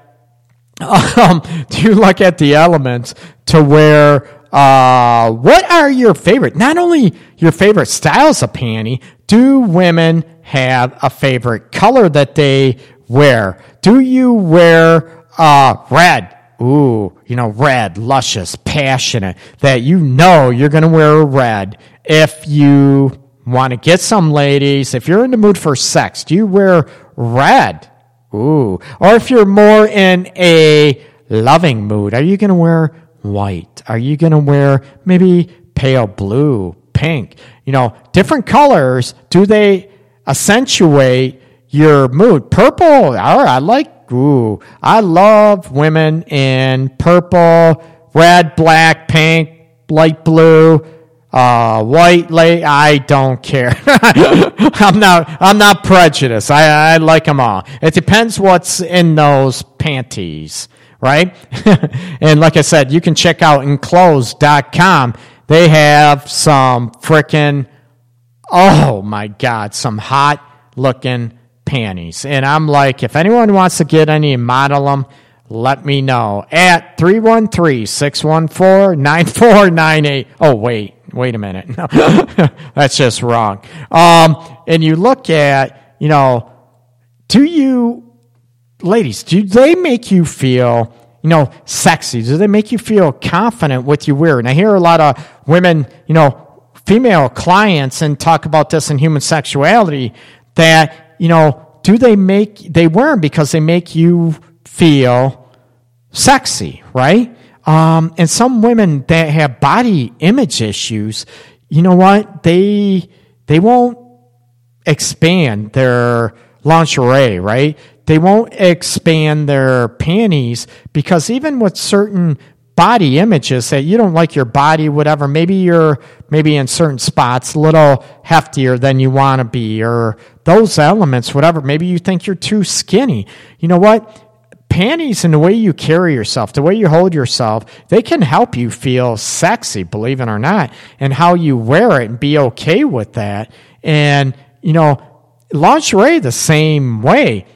um, do you look at the elements to where uh, what are your favorite not only your favorite styles of panty do women have a favorite color that they wear do you wear uh, red ooh, you know, red, luscious, passionate, that you know you're going to wear red if you want to get some ladies, if you're in the mood for sex, do you wear red? Ooh. Or if you're more in a loving mood, are you going to wear white? Are you going to wear maybe pale blue, pink? You know, different colors, do they accentuate your mood? Purple, all right, I like Ooh, I love women in purple, red, black, pink, light blue, uh, white, late. I don't care. I'm not. I'm not prejudiced. I, I like them all. It depends what's in those panties, right? and like I said, you can check out enclosed.com. They have some freaking, oh my God, some hot looking panties. And I'm like, if anyone wants to get any model them, let me know at 313-614-9498. Oh, wait, wait a minute. No, that's just wrong. Um, and you look at, you know, do you, ladies, do they make you feel, you know, sexy? Do they make you feel confident with your wear? And I hear a lot of women, you know, female clients and talk about this in human sexuality that you know, do they make, they wear because they make you feel sexy, right? Um, and some women that have body image issues, you know what? They, they won't expand their lingerie, right? They won't expand their panties because even with certain body images that you don't like your body, whatever. Maybe you're maybe in certain spots a little heftier than you want to be, or those elements, whatever. Maybe you think you're too skinny. You know what? Panties and the way you carry yourself, the way you hold yourself, they can help you feel sexy, believe it or not, and how you wear it and be okay with that. And, you know, lingerie the same way.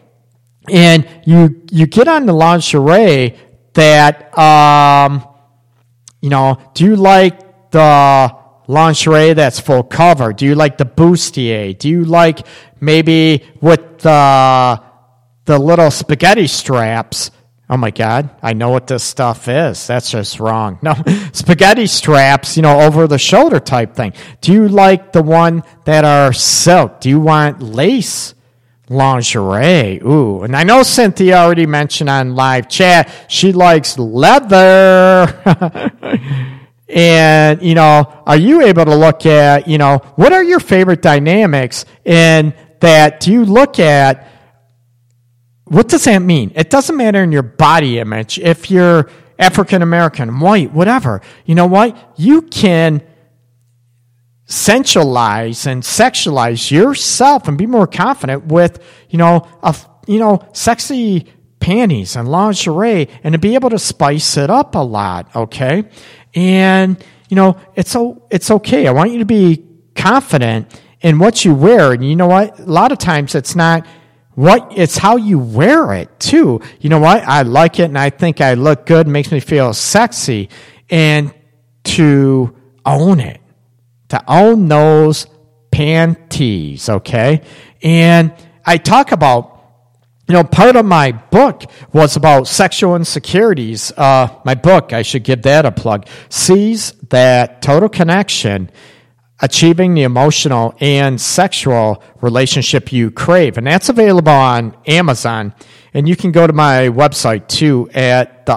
And you you get on the lingerie that, um, you know, do you like the lingerie that's full cover? Do you like the bustier? Do you like maybe with the, the little spaghetti straps? Oh my God, I know what this stuff is. That's just wrong. No, spaghetti straps, you know, over the shoulder type thing. Do you like the one that are silk? Do you want lace? Lingerie. Ooh, and I know Cynthia already mentioned on live chat she likes leather. and, you know, are you able to look at, you know, what are your favorite dynamics in that do you look at what does that mean? It doesn't matter in your body image if you're African American, white, whatever. You know what? You can sensualize and sexualize yourself and be more confident with, you know, a, you know, sexy panties and lingerie and to be able to spice it up a lot, okay? And, you know, it's it's okay. I want you to be confident in what you wear. And you know what? A lot of times it's not what it's how you wear it too. You know what? I like it and I think I look good, it makes me feel sexy and to own it to own those panties, okay? And I talk about, you know, part of my book was about sexual insecurities. Uh, my book, I should give that a plug, sees that total connection, achieving the emotional and sexual relationship you crave. And that's available on Amazon. And you can go to my website too at the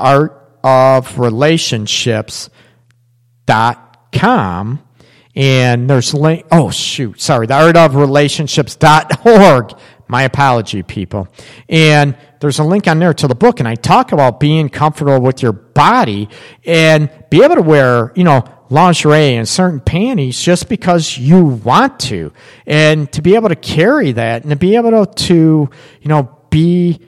and there's link oh shoot sorry the art of relationships.org my apology people. And there's a link on there to the book and i talk about being comfortable with your body and be able to wear you know lingerie and certain panties just because you want to. And to be able to carry that and to be able to, to you know be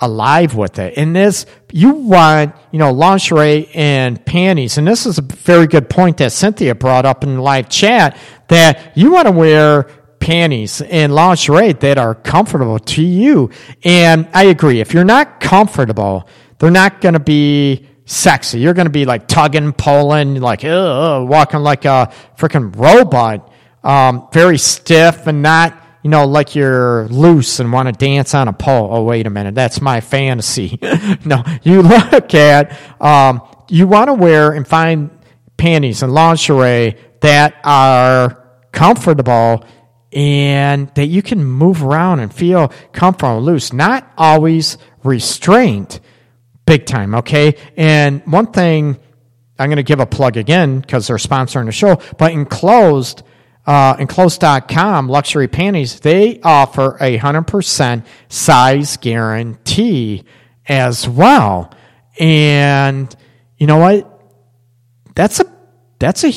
alive with it. And this, you want, you know, lingerie and panties. And this is a very good point that Cynthia brought up in the live chat that you want to wear panties and lingerie that are comfortable to you. And I agree. If you're not comfortable, they're not going to be sexy. You're going to be like tugging, pulling, like, ugh, walking like a freaking robot. Um, very stiff and not, you know, like you're loose and want to dance on a pole. Oh, wait a minute. That's my fantasy. no, you look at, um, you want to wear and find panties and lingerie that are comfortable and that you can move around and feel comfortable loose, not always restrained big time, okay? And one thing I'm going to give a plug again because they're sponsoring the show, but enclosed, uh, enclosed.com, luxury panties, they offer a 100% size guarantee as well. And you know what? That's a, that's a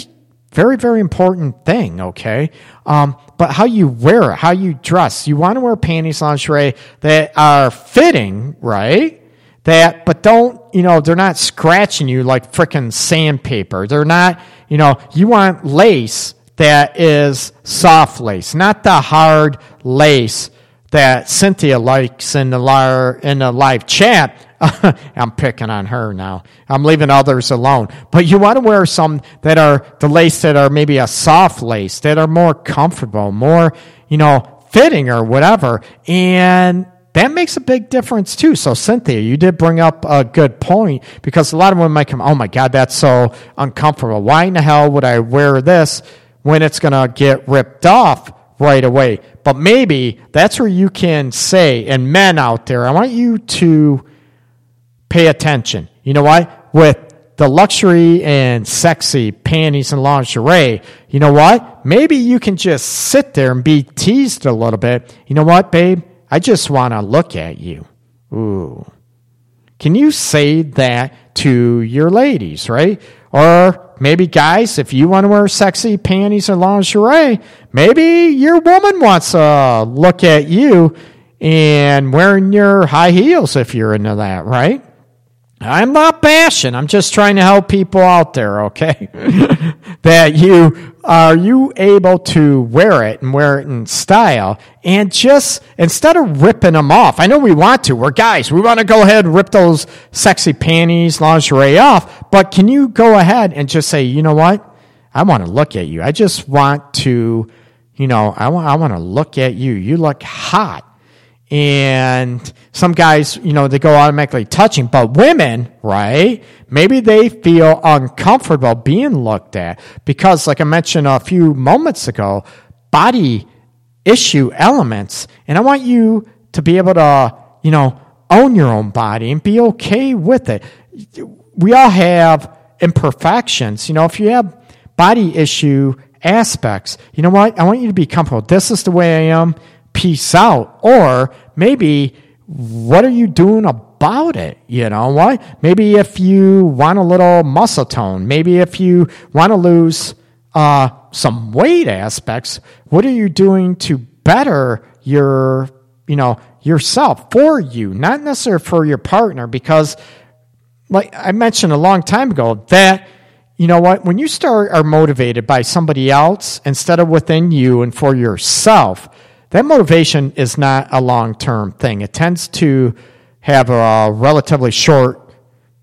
very, very important thing, okay? Um, but how you wear it, how you dress. You want to wear panties, lingerie that are fitting, right? That, but don't, you know, they're not scratching you like frickin' sandpaper. They're not, you know, you want lace that is soft lace, not the hard lace that Cynthia likes in the, live, in the live chat. I'm picking on her now. I'm leaving others alone. But you want to wear some that are the lace that are maybe a soft lace, that are more comfortable, more, you know, fitting or whatever. And that makes a big difference too. So, Cynthia, you did bring up a good point because a lot of women might come, oh my God, that's so uncomfortable. Why in the hell would I wear this when it's going to get ripped off right away? But maybe that's where you can say, and men out there, I want you to pay attention. You know what? With the luxury and sexy panties and lingerie, you know what? Maybe you can just sit there and be teased a little bit. You know what, babe? I just want to look at you. Ooh. Can you say that to your ladies, right? Or maybe guys, if you want to wear sexy panties or lingerie, maybe your woman wants to look at you and wearing your high heels if you're into that, right? I'm not bashing. I'm just trying to help people out there, okay? that you are you able to wear it and wear it in style and just instead of ripping them off. I know we want to. We're guys. We want to go ahead and rip those sexy panties, lingerie off, but can you go ahead and just say, "You know what? I want to look at you. I just want to, you know, I want I want to look at you. You look hot." And some guys, you know, they go automatically touching, but women, right? Maybe they feel uncomfortable being looked at because, like I mentioned a few moments ago, body issue elements. And I want you to be able to, you know, own your own body and be okay with it. We all have imperfections. You know, if you have body issue aspects, you know what? I want you to be comfortable. This is the way I am peace out. Or maybe what are you doing about it? You know what? Maybe if you want a little muscle tone, maybe if you want to lose uh, some weight aspects, what are you doing to better your, you know, yourself for you, not necessarily for your partner? Because, like I mentioned a long time ago, that you know what? When you start are motivated by somebody else instead of within you and for yourself, that motivation is not a long term thing. It tends to have a relatively short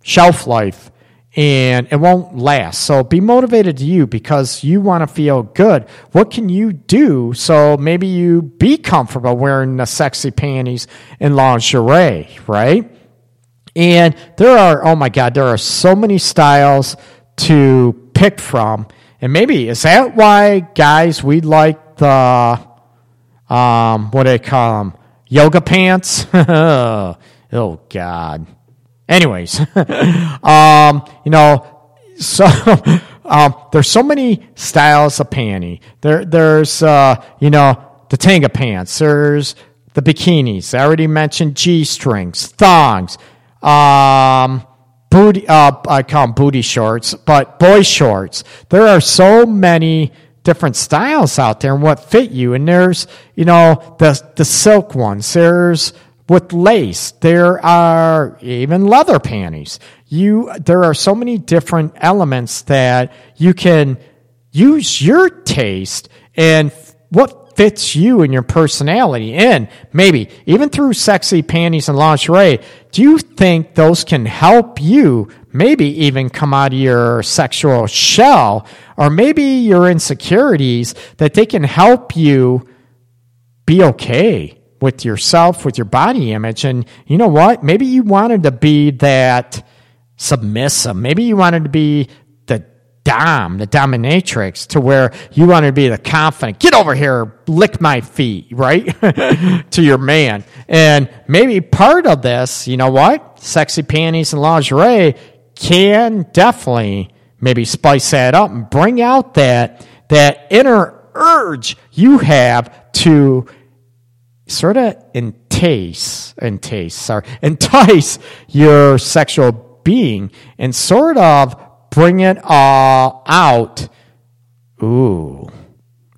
shelf life and it won't last. So be motivated to you because you want to feel good. What can you do so maybe you be comfortable wearing the sexy panties and lingerie, right? And there are, oh my God, there are so many styles to pick from. And maybe is that why, guys, we like the um, what do they call them? Yoga pants. oh God, Anyways, um, you know, so um, there's so many styles of panty. There, there's uh, you know the tanga pants. There's the bikinis. I already mentioned g strings, thongs, um, booty. Uh, I call them booty shorts, but boy shorts. There are so many different styles out there and what fit you. And there's you know the the silk ones. There's with lace. There are even leather panties. You, there are so many different elements that you can use your taste and what fits you and your personality in. Maybe even through sexy panties and lingerie. Do you think those can help you maybe even come out of your sexual shell or maybe your insecurities that they can help you be okay with yourself, with your body image. And you know what? Maybe you wanted to be that submissive. Maybe you wanted to be dom, the dominatrix, to where you want to be the confident, get over here, lick my feet, right? to your man. And maybe part of this, you know what? Sexy panties and lingerie can definitely maybe spice that up and bring out that, that inner urge you have to sort of entice, entice, sorry, entice your sexual being and sort of bring it all out. Ooh,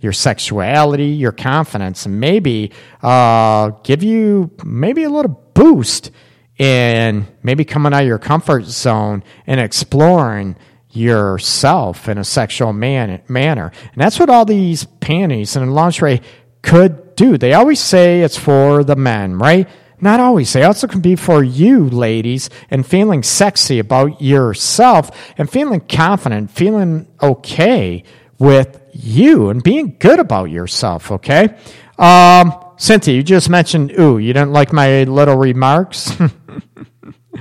your sexuality, your confidence, and maybe uh, give you maybe a little boost in maybe coming out of your comfort zone and exploring yourself in a sexual man- manner. And that's what all these panties and lingerie could do. They always say it's for the men, right? Not always. They also can be for you, ladies, and feeling sexy about yourself and feeling confident, feeling okay with you and being good about yourself, okay? Um, Cynthia, you just mentioned, ooh, you didn't like my little remarks?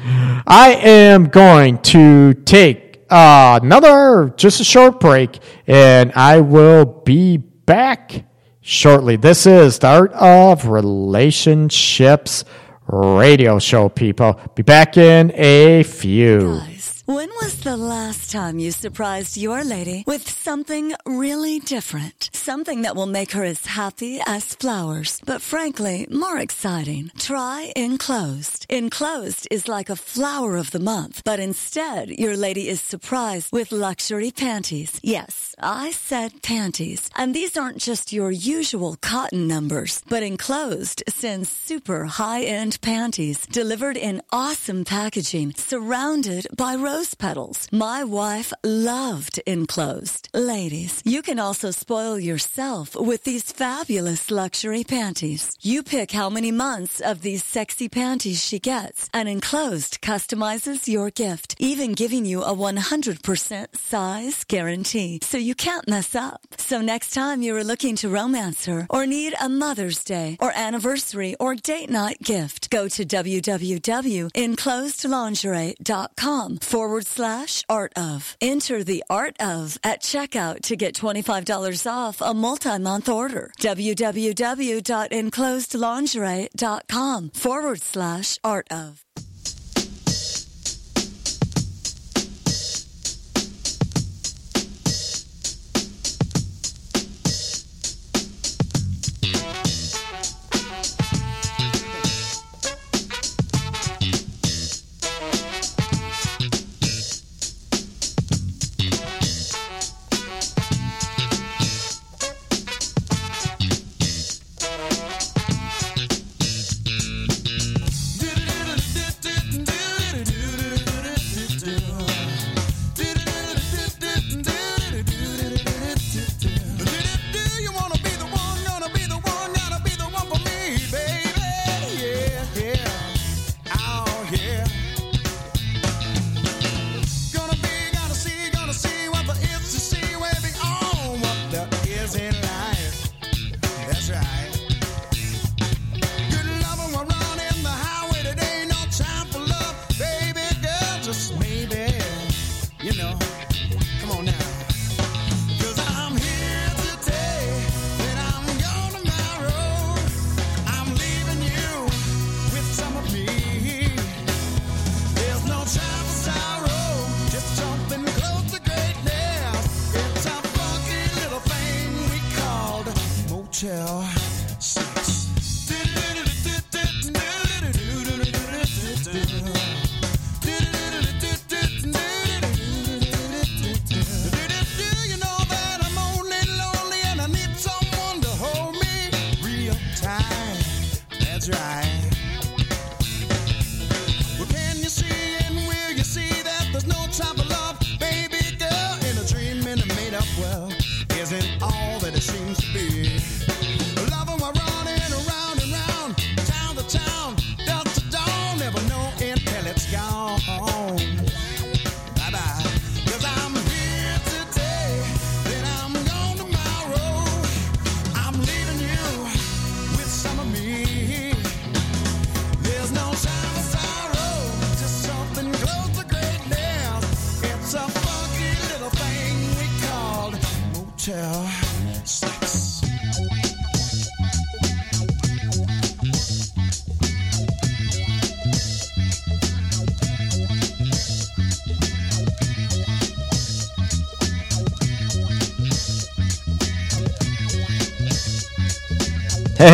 I am going to take uh, another, just a short break, and I will be back shortly. This is the Art of Relationships radio show, people. Be back in a few.
When was the last time you surprised your lady with something really different? Something that will make her as happy as flowers, but frankly, more exciting. Try Enclosed. Enclosed is like a flower of the month, but instead, your lady is surprised with luxury panties. Yes, I said panties. And these aren't just your usual cotton numbers, but Enclosed sends super high-end panties delivered in awesome packaging, surrounded by rose petals. My wife loved Enclosed. Ladies, you can also spoil yourself with these fabulous luxury panties. You pick how many months of these sexy panties she gets, and Enclosed customizes your gift, even giving you a 100% size guarantee, so you can't mess up. So next time you're looking to romance her or need a Mother's Day or anniversary or date night gift, go to www.enclosedlingerie.com forward slash art of. Enter the art of at checkout to get $25 off a multi-month order. www.enclosedlingerie.com forward slash art of.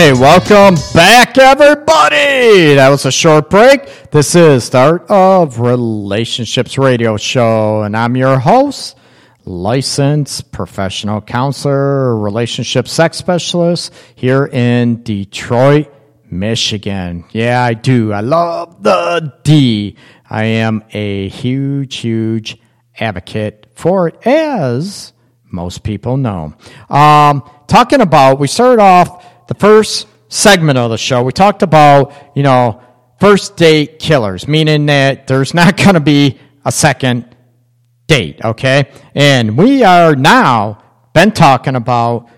Hey, welcome back, everybody. That was a short break. This is Art of Relationships Radio Show, and I'm your host, licensed professional counselor, relationship sex specialist here in Detroit, Michigan. Yeah, I do. I love the D. I am a huge, huge advocate for it, as most people know. Um, talking about, we started off the first segment of the show. We talked about, you know, first date killers, meaning that there's not going to be a second date, okay? And we are now been talking about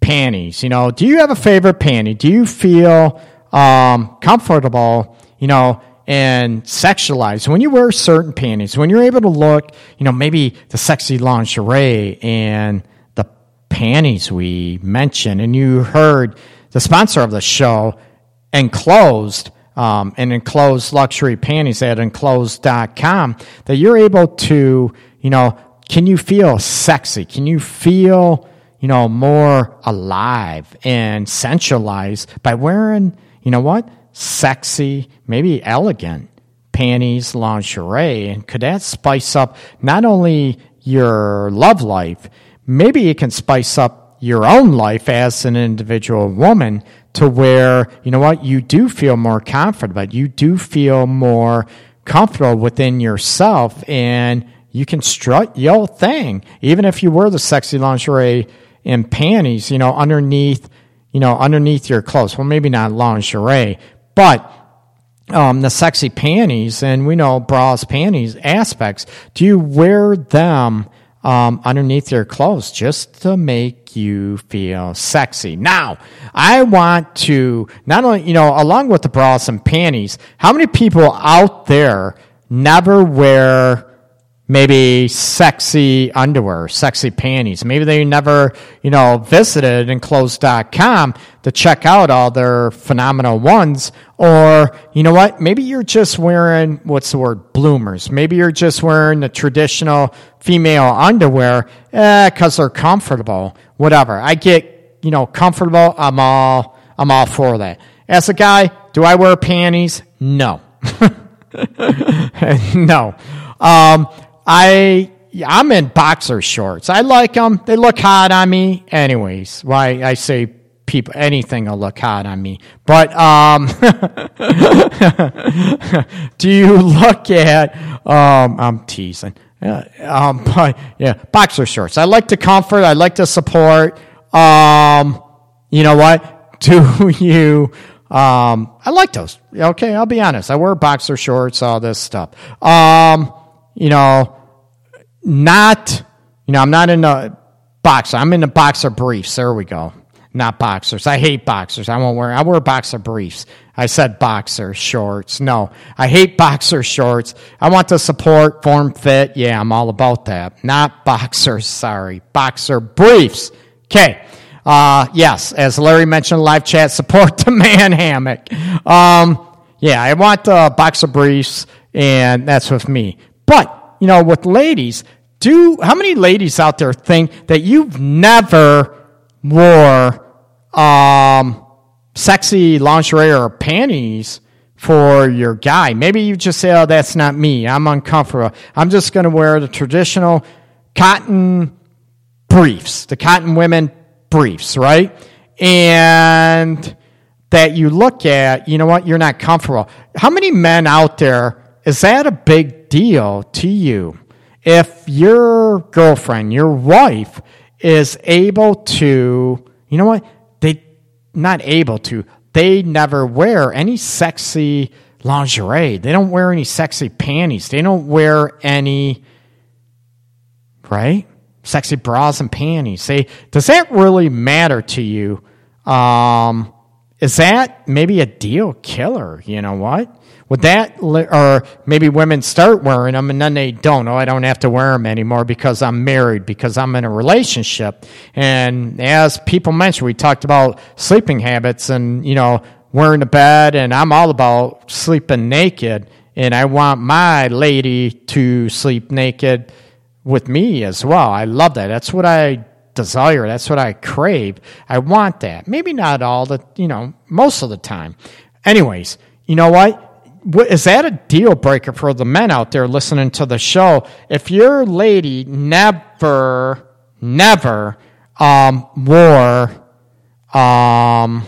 panties. You know, do you have a favorite panty? Do you feel um, comfortable, you know, and sexualized when you wear certain panties? When you're able to look, you know, maybe the sexy lingerie and panties we mentioned, and you heard the sponsor of the show, Enclosed, um, and Enclosed Luxury Panties at enclosed.com, that you're able to, you know, can you feel sexy? Can you feel, you know, more alive and sensualized by wearing, you know what, sexy, maybe elegant panties, lingerie? And could that spice up not only your love life, maybe it can spice up your own life as an individual woman to where, you know what, you do feel more confident, you do feel more comfortable within yourself and you can strut your thing. Even if you wear the sexy lingerie and panties, you know, underneath, you know, underneath your clothes. Well, maybe not lingerie, but um, the sexy panties, and we know bras, panties aspects. Do you wear them um, underneath your clothes just to make you feel sexy? Now, I want to not only, you know, along with the bras and panties, how many people out there never wear maybe sexy underwear, sexy panties. Maybe they never, you know, visited enclosed.com to check out all their phenomenal ones. Or, you know what? Maybe you're just wearing, what's the word, bloomers. Maybe you're just wearing the traditional female underwear, eh, cause they're comfortable. Whatever. I get, you know, comfortable. I'm all, I'm all for that. As a guy, do I wear panties? No. no. Um, I I'm in boxer shorts. I like them. They look hot on me. Anyways, why I say people anything will look hot on me. But um, do you look at? Um, I'm teasing. Uh, um, but yeah, boxer shorts. I like the comfort. I like the support. Um, you know what? Do you? Um, I like those. Okay, I'll be honest. I wear boxer shorts, all this stuff. Um, you know, not, you know, I'm not in a boxer. I'm in the boxer briefs. There we go. Not boxers. I hate boxers. I won't wear, I wear boxer briefs. I said boxer shorts. No, I hate boxer shorts. I want to support form fit. Yeah, I'm all about that. Not boxers. Sorry. Boxer briefs. Okay. Uh, yes, as Larry mentioned live chat, support the man hammock. Um, yeah, I want uh, boxer briefs, and that's with me. But you know, with ladies, do how many ladies out there think that you've never wore um, sexy lingerie or panties for your guy. Maybe you just say, "Oh, that's not me. I'm uncomfortable. I'm just going to wear the traditional cotton briefs, the cotton women briefs, right?" And that you look at, you know what, you're not comfortable. How many men out there is that a big deal to you? If your girlfriend, your wife is able to, you know what, they not able to, they never wear any sexy lingerie. They don't wear any sexy panties. They don't wear any right? Sexy bras and panties. Say, does that really matter to you? Um, is that maybe a deal killer? You know what? Would that, or maybe women start wearing them and then they don't. Oh, I don't have to wear them anymore because I'm married, because I'm in a relationship. And as people mentioned, we talked about sleeping habits and, you know, wearing the bed, and I'm all about sleeping naked. And I want my lady to sleep naked with me as well. I love that. That's what I desire. That's what I crave. I want that. Maybe not all the, you know, most of the time. Anyways, you know what? Is that a deal breaker for the men out there listening to the show? If your lady never, never um, wore, um,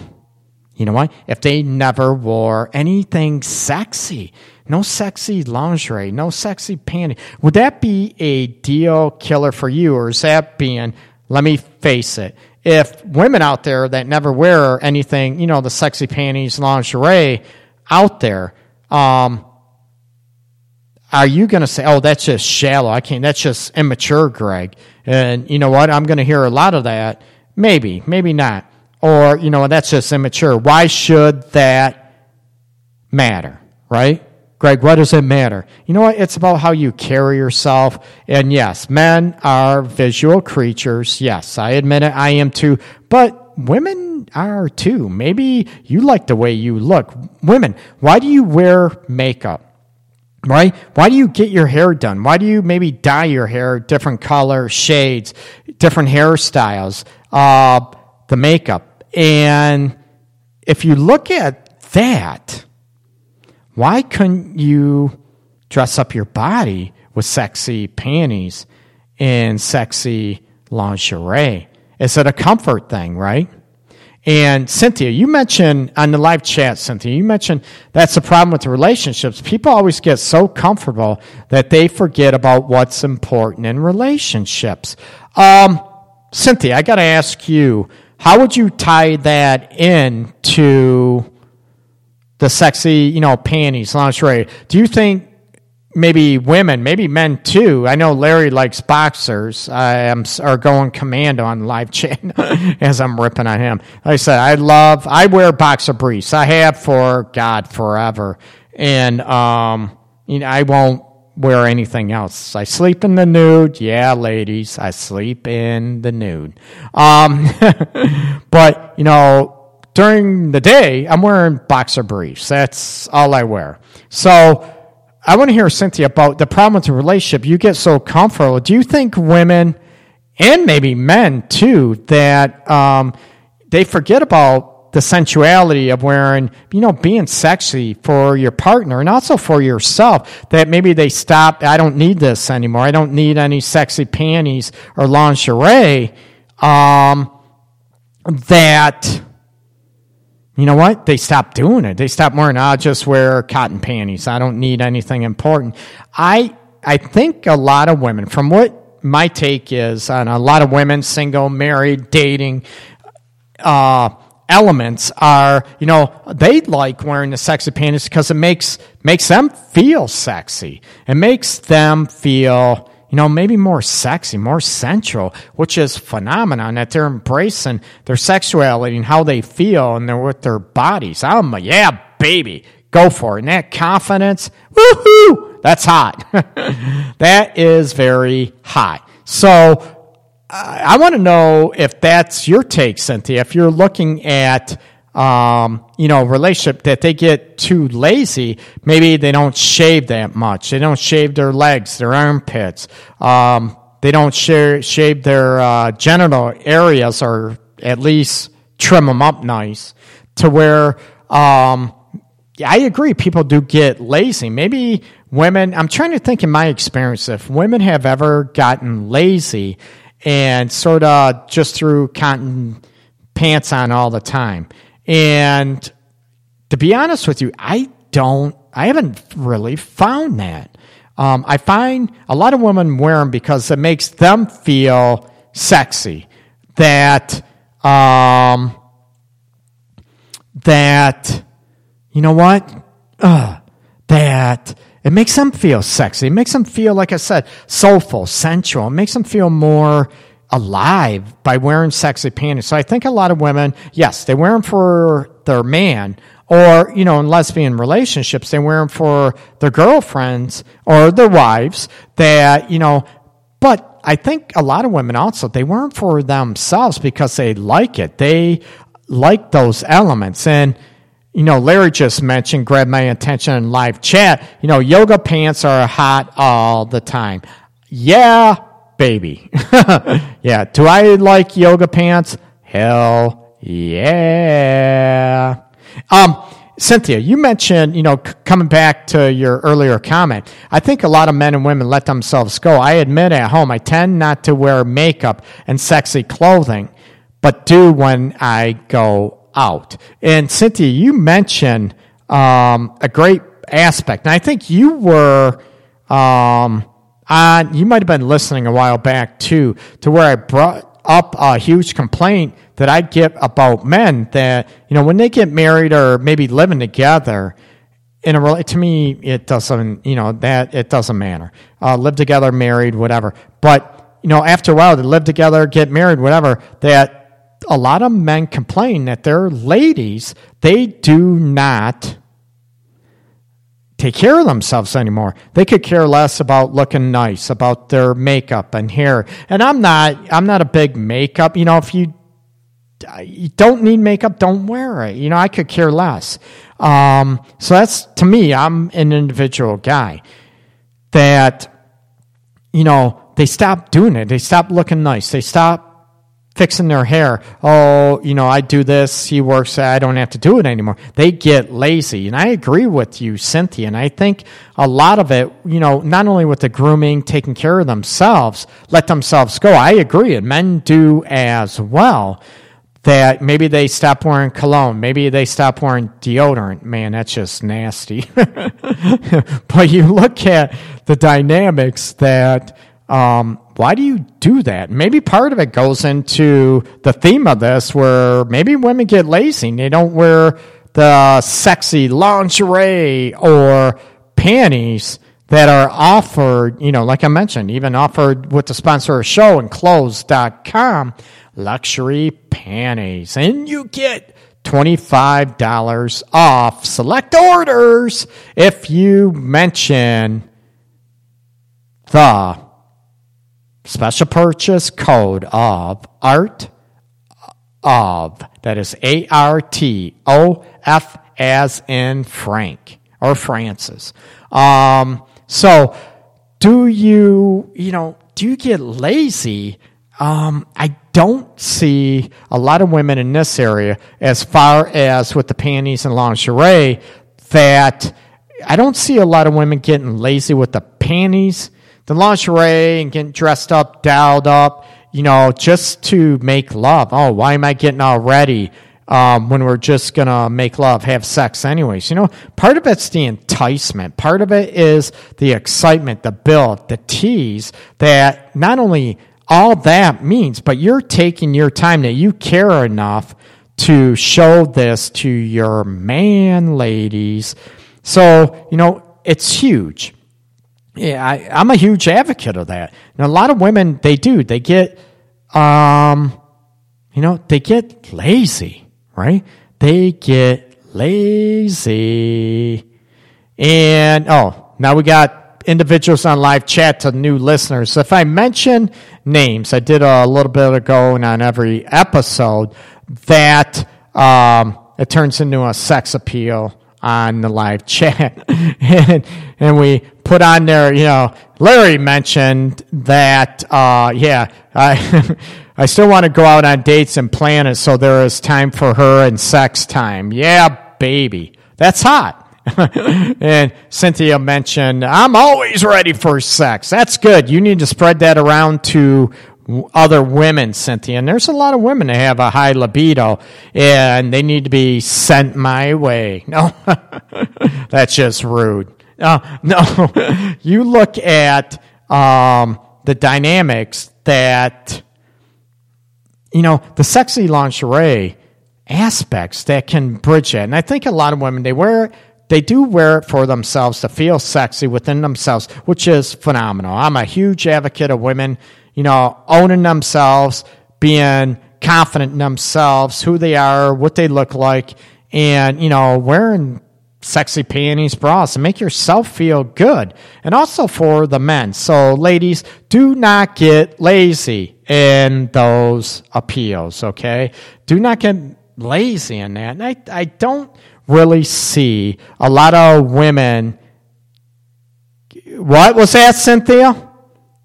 you know what? If they never wore anything sexy, no sexy lingerie, no sexy panty, would that be a deal killer for you? Or is that being, let me face it, if women out there that never wear anything, you know, the sexy panties, lingerie out there, um, are you going to say, oh, that's just shallow? I can't, that's just immature, Greg. And you know what? I'm going to hear a lot of that. Maybe, maybe not. Or, you know, that's just immature. Why should that matter, right? Greg, what does it matter? You know what? It's about how you carry yourself. And yes, men are visual creatures. Yes, I admit it. I am too. But women are too. Maybe you like the way you look. Women, why do you wear makeup? right? Why do you get your hair done? Why do you maybe dye your hair different color, shades, different hairstyles, uh, the makeup? And if you look at that, why couldn't you dress up your body with sexy panties and sexy lingerie? Is it a comfort thing, right? And Cynthia, you mentioned on the live chat, Cynthia, you mentioned that's the problem with the relationships. People always get so comfortable that they forget about what's important in relationships. Um, Cynthia, I got to ask you, how would you tie that in to the sexy, you know, panties, lingerie? Do you think maybe women, maybe men too. I know Larry likes boxers. I am are going commando on live chat as I'm ripping on him. Like I said, I love. I wear boxer briefs. I have for God forever, and um, you know, I won't wear anything else. I sleep in the nude. Yeah, ladies, I sleep in the nude. Um, but you know, during the day, I'm wearing boxer briefs. That's all I wear. So. I want to hear Cynthia about the problem with the relationship. You get so comfortable. Do you think women and maybe men too that um, they forget about the sensuality of wearing, you know, being sexy for your partner and also for yourself? That maybe they stop. I don't need this anymore. I don't need any sexy panties or lingerie. Um, that you know what? They stopped doing it. They stopped wearing. I'll just wear cotton panties. I don't need anything important. I I think a lot of women, from what my take is on a lot of women, single, married, dating, uh, elements are, you know, they like wearing the sexy panties because it makes makes them feel sexy. It makes them feel you know, maybe more sexy, more sensual, which is phenomenon that they're embracing their sexuality and how they feel and they're with their bodies. I'm a, yeah, baby, go for it. And that confidence, woohoo, that's hot. that is very hot. So uh, I I want to know if that's your take, Cynthia. If you're looking at um, you know, relationship that they get too lazy. Maybe they don't shave that much. They don't shave their legs, their armpits. Um, they don't share, shave their uh, genital areas, or at least trim them up nice to where um, I agree. People do get lazy. Maybe women, I'm trying to think in my experience if women have ever gotten lazy and sort of just threw cotton pants on all the time. And to be honest with you, I don't, I haven't really found that. Um, I find a lot of women wear them because it makes them feel sexy. That, um, that, you know what? Uh, that it makes them feel sexy. It makes them feel, like I said, soulful, sensual. It makes them feel more alive by wearing sexy panties. So I think a lot of women, yes, they wear them for their man, or you know, in lesbian relationships, they wear them for their girlfriends or their wives. That you know, but I think a lot of women also they wear them for themselves because they like it. They like those elements and you know, Larry just mentioned, grabbed my attention in live chat. You know, yoga pants are hot all the time. Yeah, baby. yeah. Do I like yoga pants? Hell yeah. Um, Cynthia, you mentioned, you know, c- coming back to your earlier comment, I think a lot of men and women let themselves go. I admit at home, I tend not to wear makeup and sexy clothing, but do when I go out. And Cynthia, you mentioned um, a great aspect, and I think you were um, on. You might have been listening a while back too, to where I brought up a huge complaint that I get about men that you know when they get married or maybe living together. In a to me, it doesn't. You know that it doesn't matter. Uh, live together, married, whatever. But you know, after a while, they live together, get married, whatever. That a lot of men complain that their ladies they do not take care of themselves anymore. They could care less about looking nice, about their makeup and hair. And I'm not I'm not a big makeup, you know, if you you don't need makeup, don't wear it. You know, I could care less. Um, so that's to me, I'm an individual guy that you know, they stop doing it. They stop looking nice. They stop fixing their hair. Oh, you know, I do this. He works. I don't have to do it anymore. They get lazy. And I agree with you, Cynthia. And I think a lot of it, you know, not only with the grooming, taking care of themselves, let themselves go. I agree. And men do as well. That maybe they stop wearing cologne. Maybe they stop wearing deodorant. Man, that's just nasty. but you look at the dynamics that um, why do you do that? Maybe part of it goes into the theme of this where maybe women get lazy. and They don't wear the sexy lingerie or panties that are offered, you know, like I mentioned, even offered with the sponsor of show Enclosed.com, luxury panties. And you get $25 off select orders if you mention the special purchase code of art of that is A R T O F as in Frank or Francis. Um, so do you you know do you get lazy? Um, I don't see a lot of women in this area as far as with the panties and lingerie that I don't see a lot of women getting lazy with the panties the lingerie and getting dressed up, dialed up, you know, just to make love. Oh, why am I getting all ready um, when we're just going to make love, have sex anyways? You know, part of it's the enticement. Part of it is the excitement, the build, the tease that not only all that means, but you're taking your time that you care enough to show this to your man, ladies. So, you know, it's huge. Yeah, I, I'm a huge advocate of that. And a lot of women, they do. They get, um, you know, they get lazy, right? They get lazy. And, oh, now we got individuals on live chat to new listeners. If I mention names, I did a little bit ago and on every episode, that um, it turns into a sex appeal on the live chat. and, and we put on there, you know, Larry mentioned that, uh, yeah, I, I still want to go out on dates and plan it so there is time for her and sex time. Yeah, baby. That's hot. and Cynthia mentioned, I'm always ready for sex. That's good. You need to spread that around to other women, Cynthia. And there's a lot of women that have a high libido and they need to be sent my way. No, that's just rude. Uh, no, you look at um, the dynamics that, you know, the sexy lingerie aspects that can bridge it. And I think a lot of women, they wear they do wear it for themselves to feel sexy within themselves, which is phenomenal. I'm a huge advocate of women, you know, owning themselves, being confident in themselves, who they are, what they look like, and, you know, wearing sexy panties, bras, and make yourself feel good. And also for the men. So, ladies, do not get lazy in those appeals, okay? Do not get lazy in that. And I, I don't really see a lot of women. What was that, Cynthia?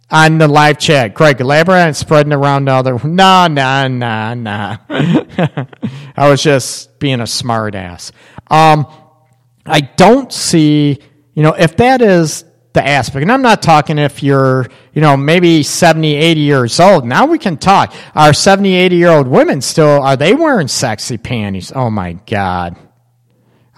On the live chat, Greg, elaborate on spreading around the other. No, no, no, no. I was just being a smart ass. Um, I don't see, you know, if that is the aspect, and I'm not talking if you're, you know, maybe 70, 80 years old. Now we can talk. Are 70, 80 year old women still, are they wearing sexy panties? Oh my God.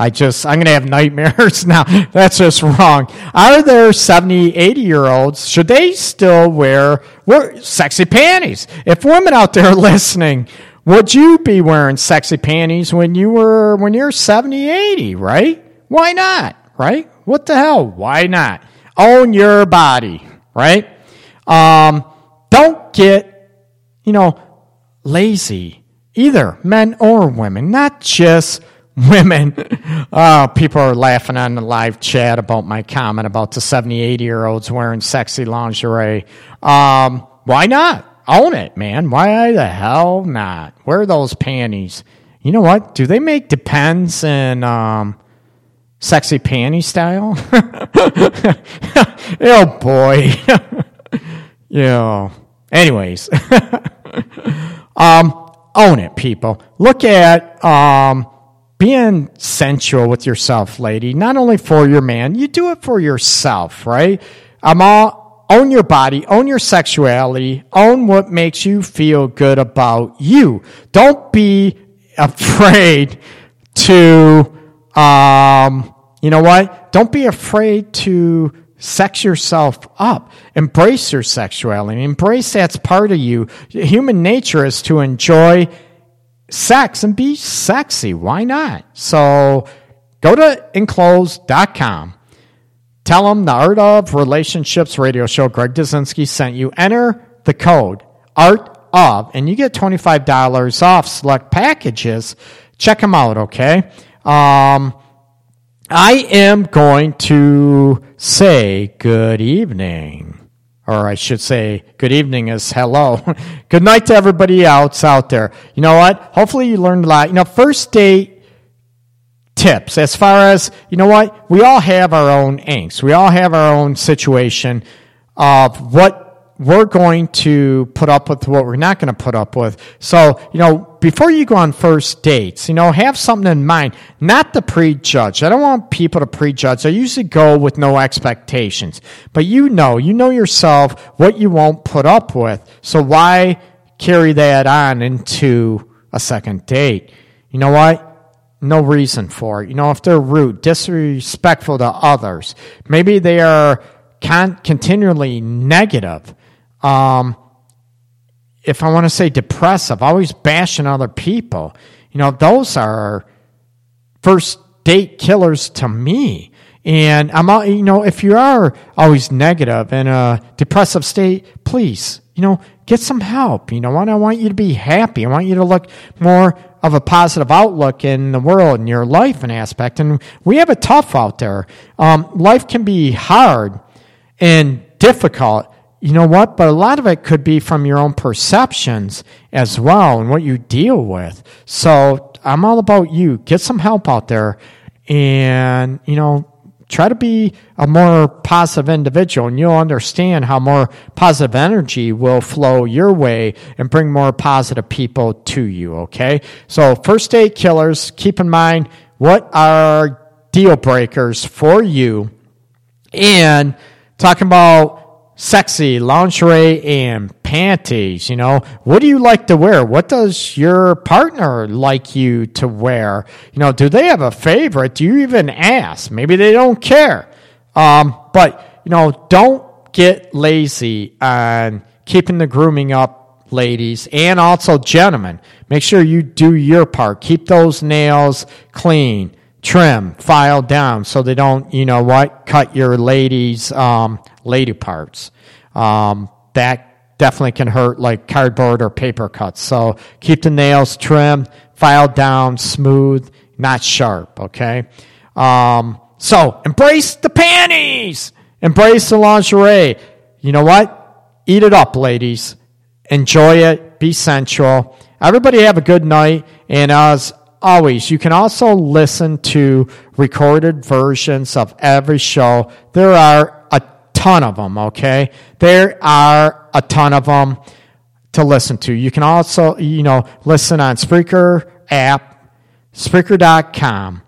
I just, I'm going to have nightmares now. That's just wrong. Are there 70, 80 year olds, should they still wear, wear sexy panties? If women out there listening, would you be wearing sexy panties when you were, when you're 70, 80, right? Why not, right? What the hell? Why not? Own your body, right? Um, don't get, you know, lazy, either men or women, not just women. Uh, people are laughing on the live chat about my comment about the 70, 80 year olds wearing sexy lingerie. Um, why not? Own it, man. Why the hell not? Wear those panties. You know what? Do they make Depends and um, sexy panty style? oh boy. yeah. Anyways, um, own it, people. Look at um, being sensual with yourself, lady. Not only for your man, you do it for yourself, right? I'm all own your body, own your sexuality, own what makes you feel good about you. Don't be afraid to um, you know what? Don't be afraid to sex yourself up. Embrace your sexuality. Embrace that's part of you. Human nature is to enjoy sex and be sexy. Why not? So go to enclosed.com. Tell them the Art of Relationships radio show, Greg Dazinski sent you. Enter the code Art of, and you get $25 off select packages. Check them out, okay? Um, I am going to say good evening. Or I should say, good evening is hello. good night to everybody else out there. You know what? Hopefully you learned a lot. You know, first date tips as far as, you know what? We all have our own angst. We all have our own situation of what we're going to put up with what we're not going to put up with. So, you know, before you go on first dates, you know, have something in mind, not to prejudge. I don't want people to prejudge. I usually go with no expectations, but you know, you know yourself what you won't put up with. So why carry that on into a second date? You know what? No reason for it. You know, if they're rude, disrespectful to others, maybe they are con- continually negative um, if I want to say depressive, always bashing other people, you know, those are first date killers to me. And I'm, you know, if you are always negative in a depressive state, please, you know, get some help. You know? I want you to be happy. I want you to look more of a positive outlook in the world and your life and aspect. And we have it tough out there. Um, life can be hard and difficult you know what? But a lot of it could be from your own perceptions as well and what you deal with. So I'm all about you. Get some help out there and, you know, try to be a more positive individual and you'll understand how more positive energy will flow your way and bring more positive people to you, okay? So first date killers, keep in mind what are deal breakers for you and talking about sexy lingerie and panties. You know, what do you like to wear? What does your partner like you to wear? You know, do they have a favorite? Do you even ask? Maybe they don't care. Um, but, you know, don't get lazy on keeping the grooming up, ladies, and also gentlemen. Make sure you do your part. Keep those nails clean trim, file down so they don't, you know what, cut your ladies' um, lady parts. Um, that definitely can hurt like cardboard or paper cuts. So keep the nails trimmed, filed down, smooth, not sharp, okay? Um, so embrace the panties, embrace the lingerie. You know what? Eat it up, ladies. Enjoy it. Be sensual. Everybody have a good night. And as always, you can also listen to recorded versions of every show. There are a ton of them, okay? There are a ton of them to listen to. You can also, you know, listen on Spreaker app, Spreaker.com,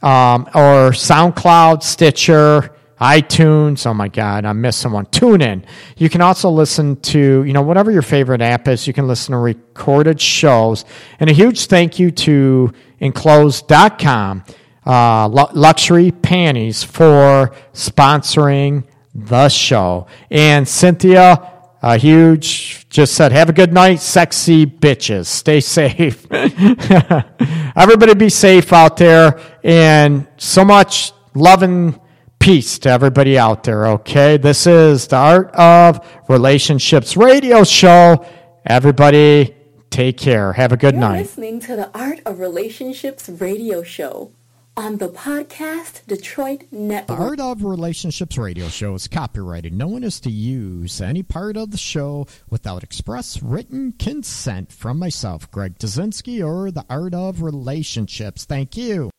um, or SoundCloud, Stitcher, iTunes. Oh my God, I'm someone. Tune in. You can also listen to, you know, whatever your favorite app is, you can listen to recorded shows. And a huge thank you to enclosed.com, uh, Lu- Luxury Panties, for sponsoring the show. And Cynthia, a huge, just said, have a good night, sexy bitches. Stay safe. Everybody be safe out there. And so much love and peace to everybody out there, okay? This is the Art of Relationships radio show. Everybody take care. Have a good
You're
night.
listening to the Art of Relationships radio show on the Podcast Detroit Network.
The Art of Relationships radio show is copyrighted. No one is to use any part of the show without express written consent from myself, Greg Dzinski, or The Art of Relationships. Thank you.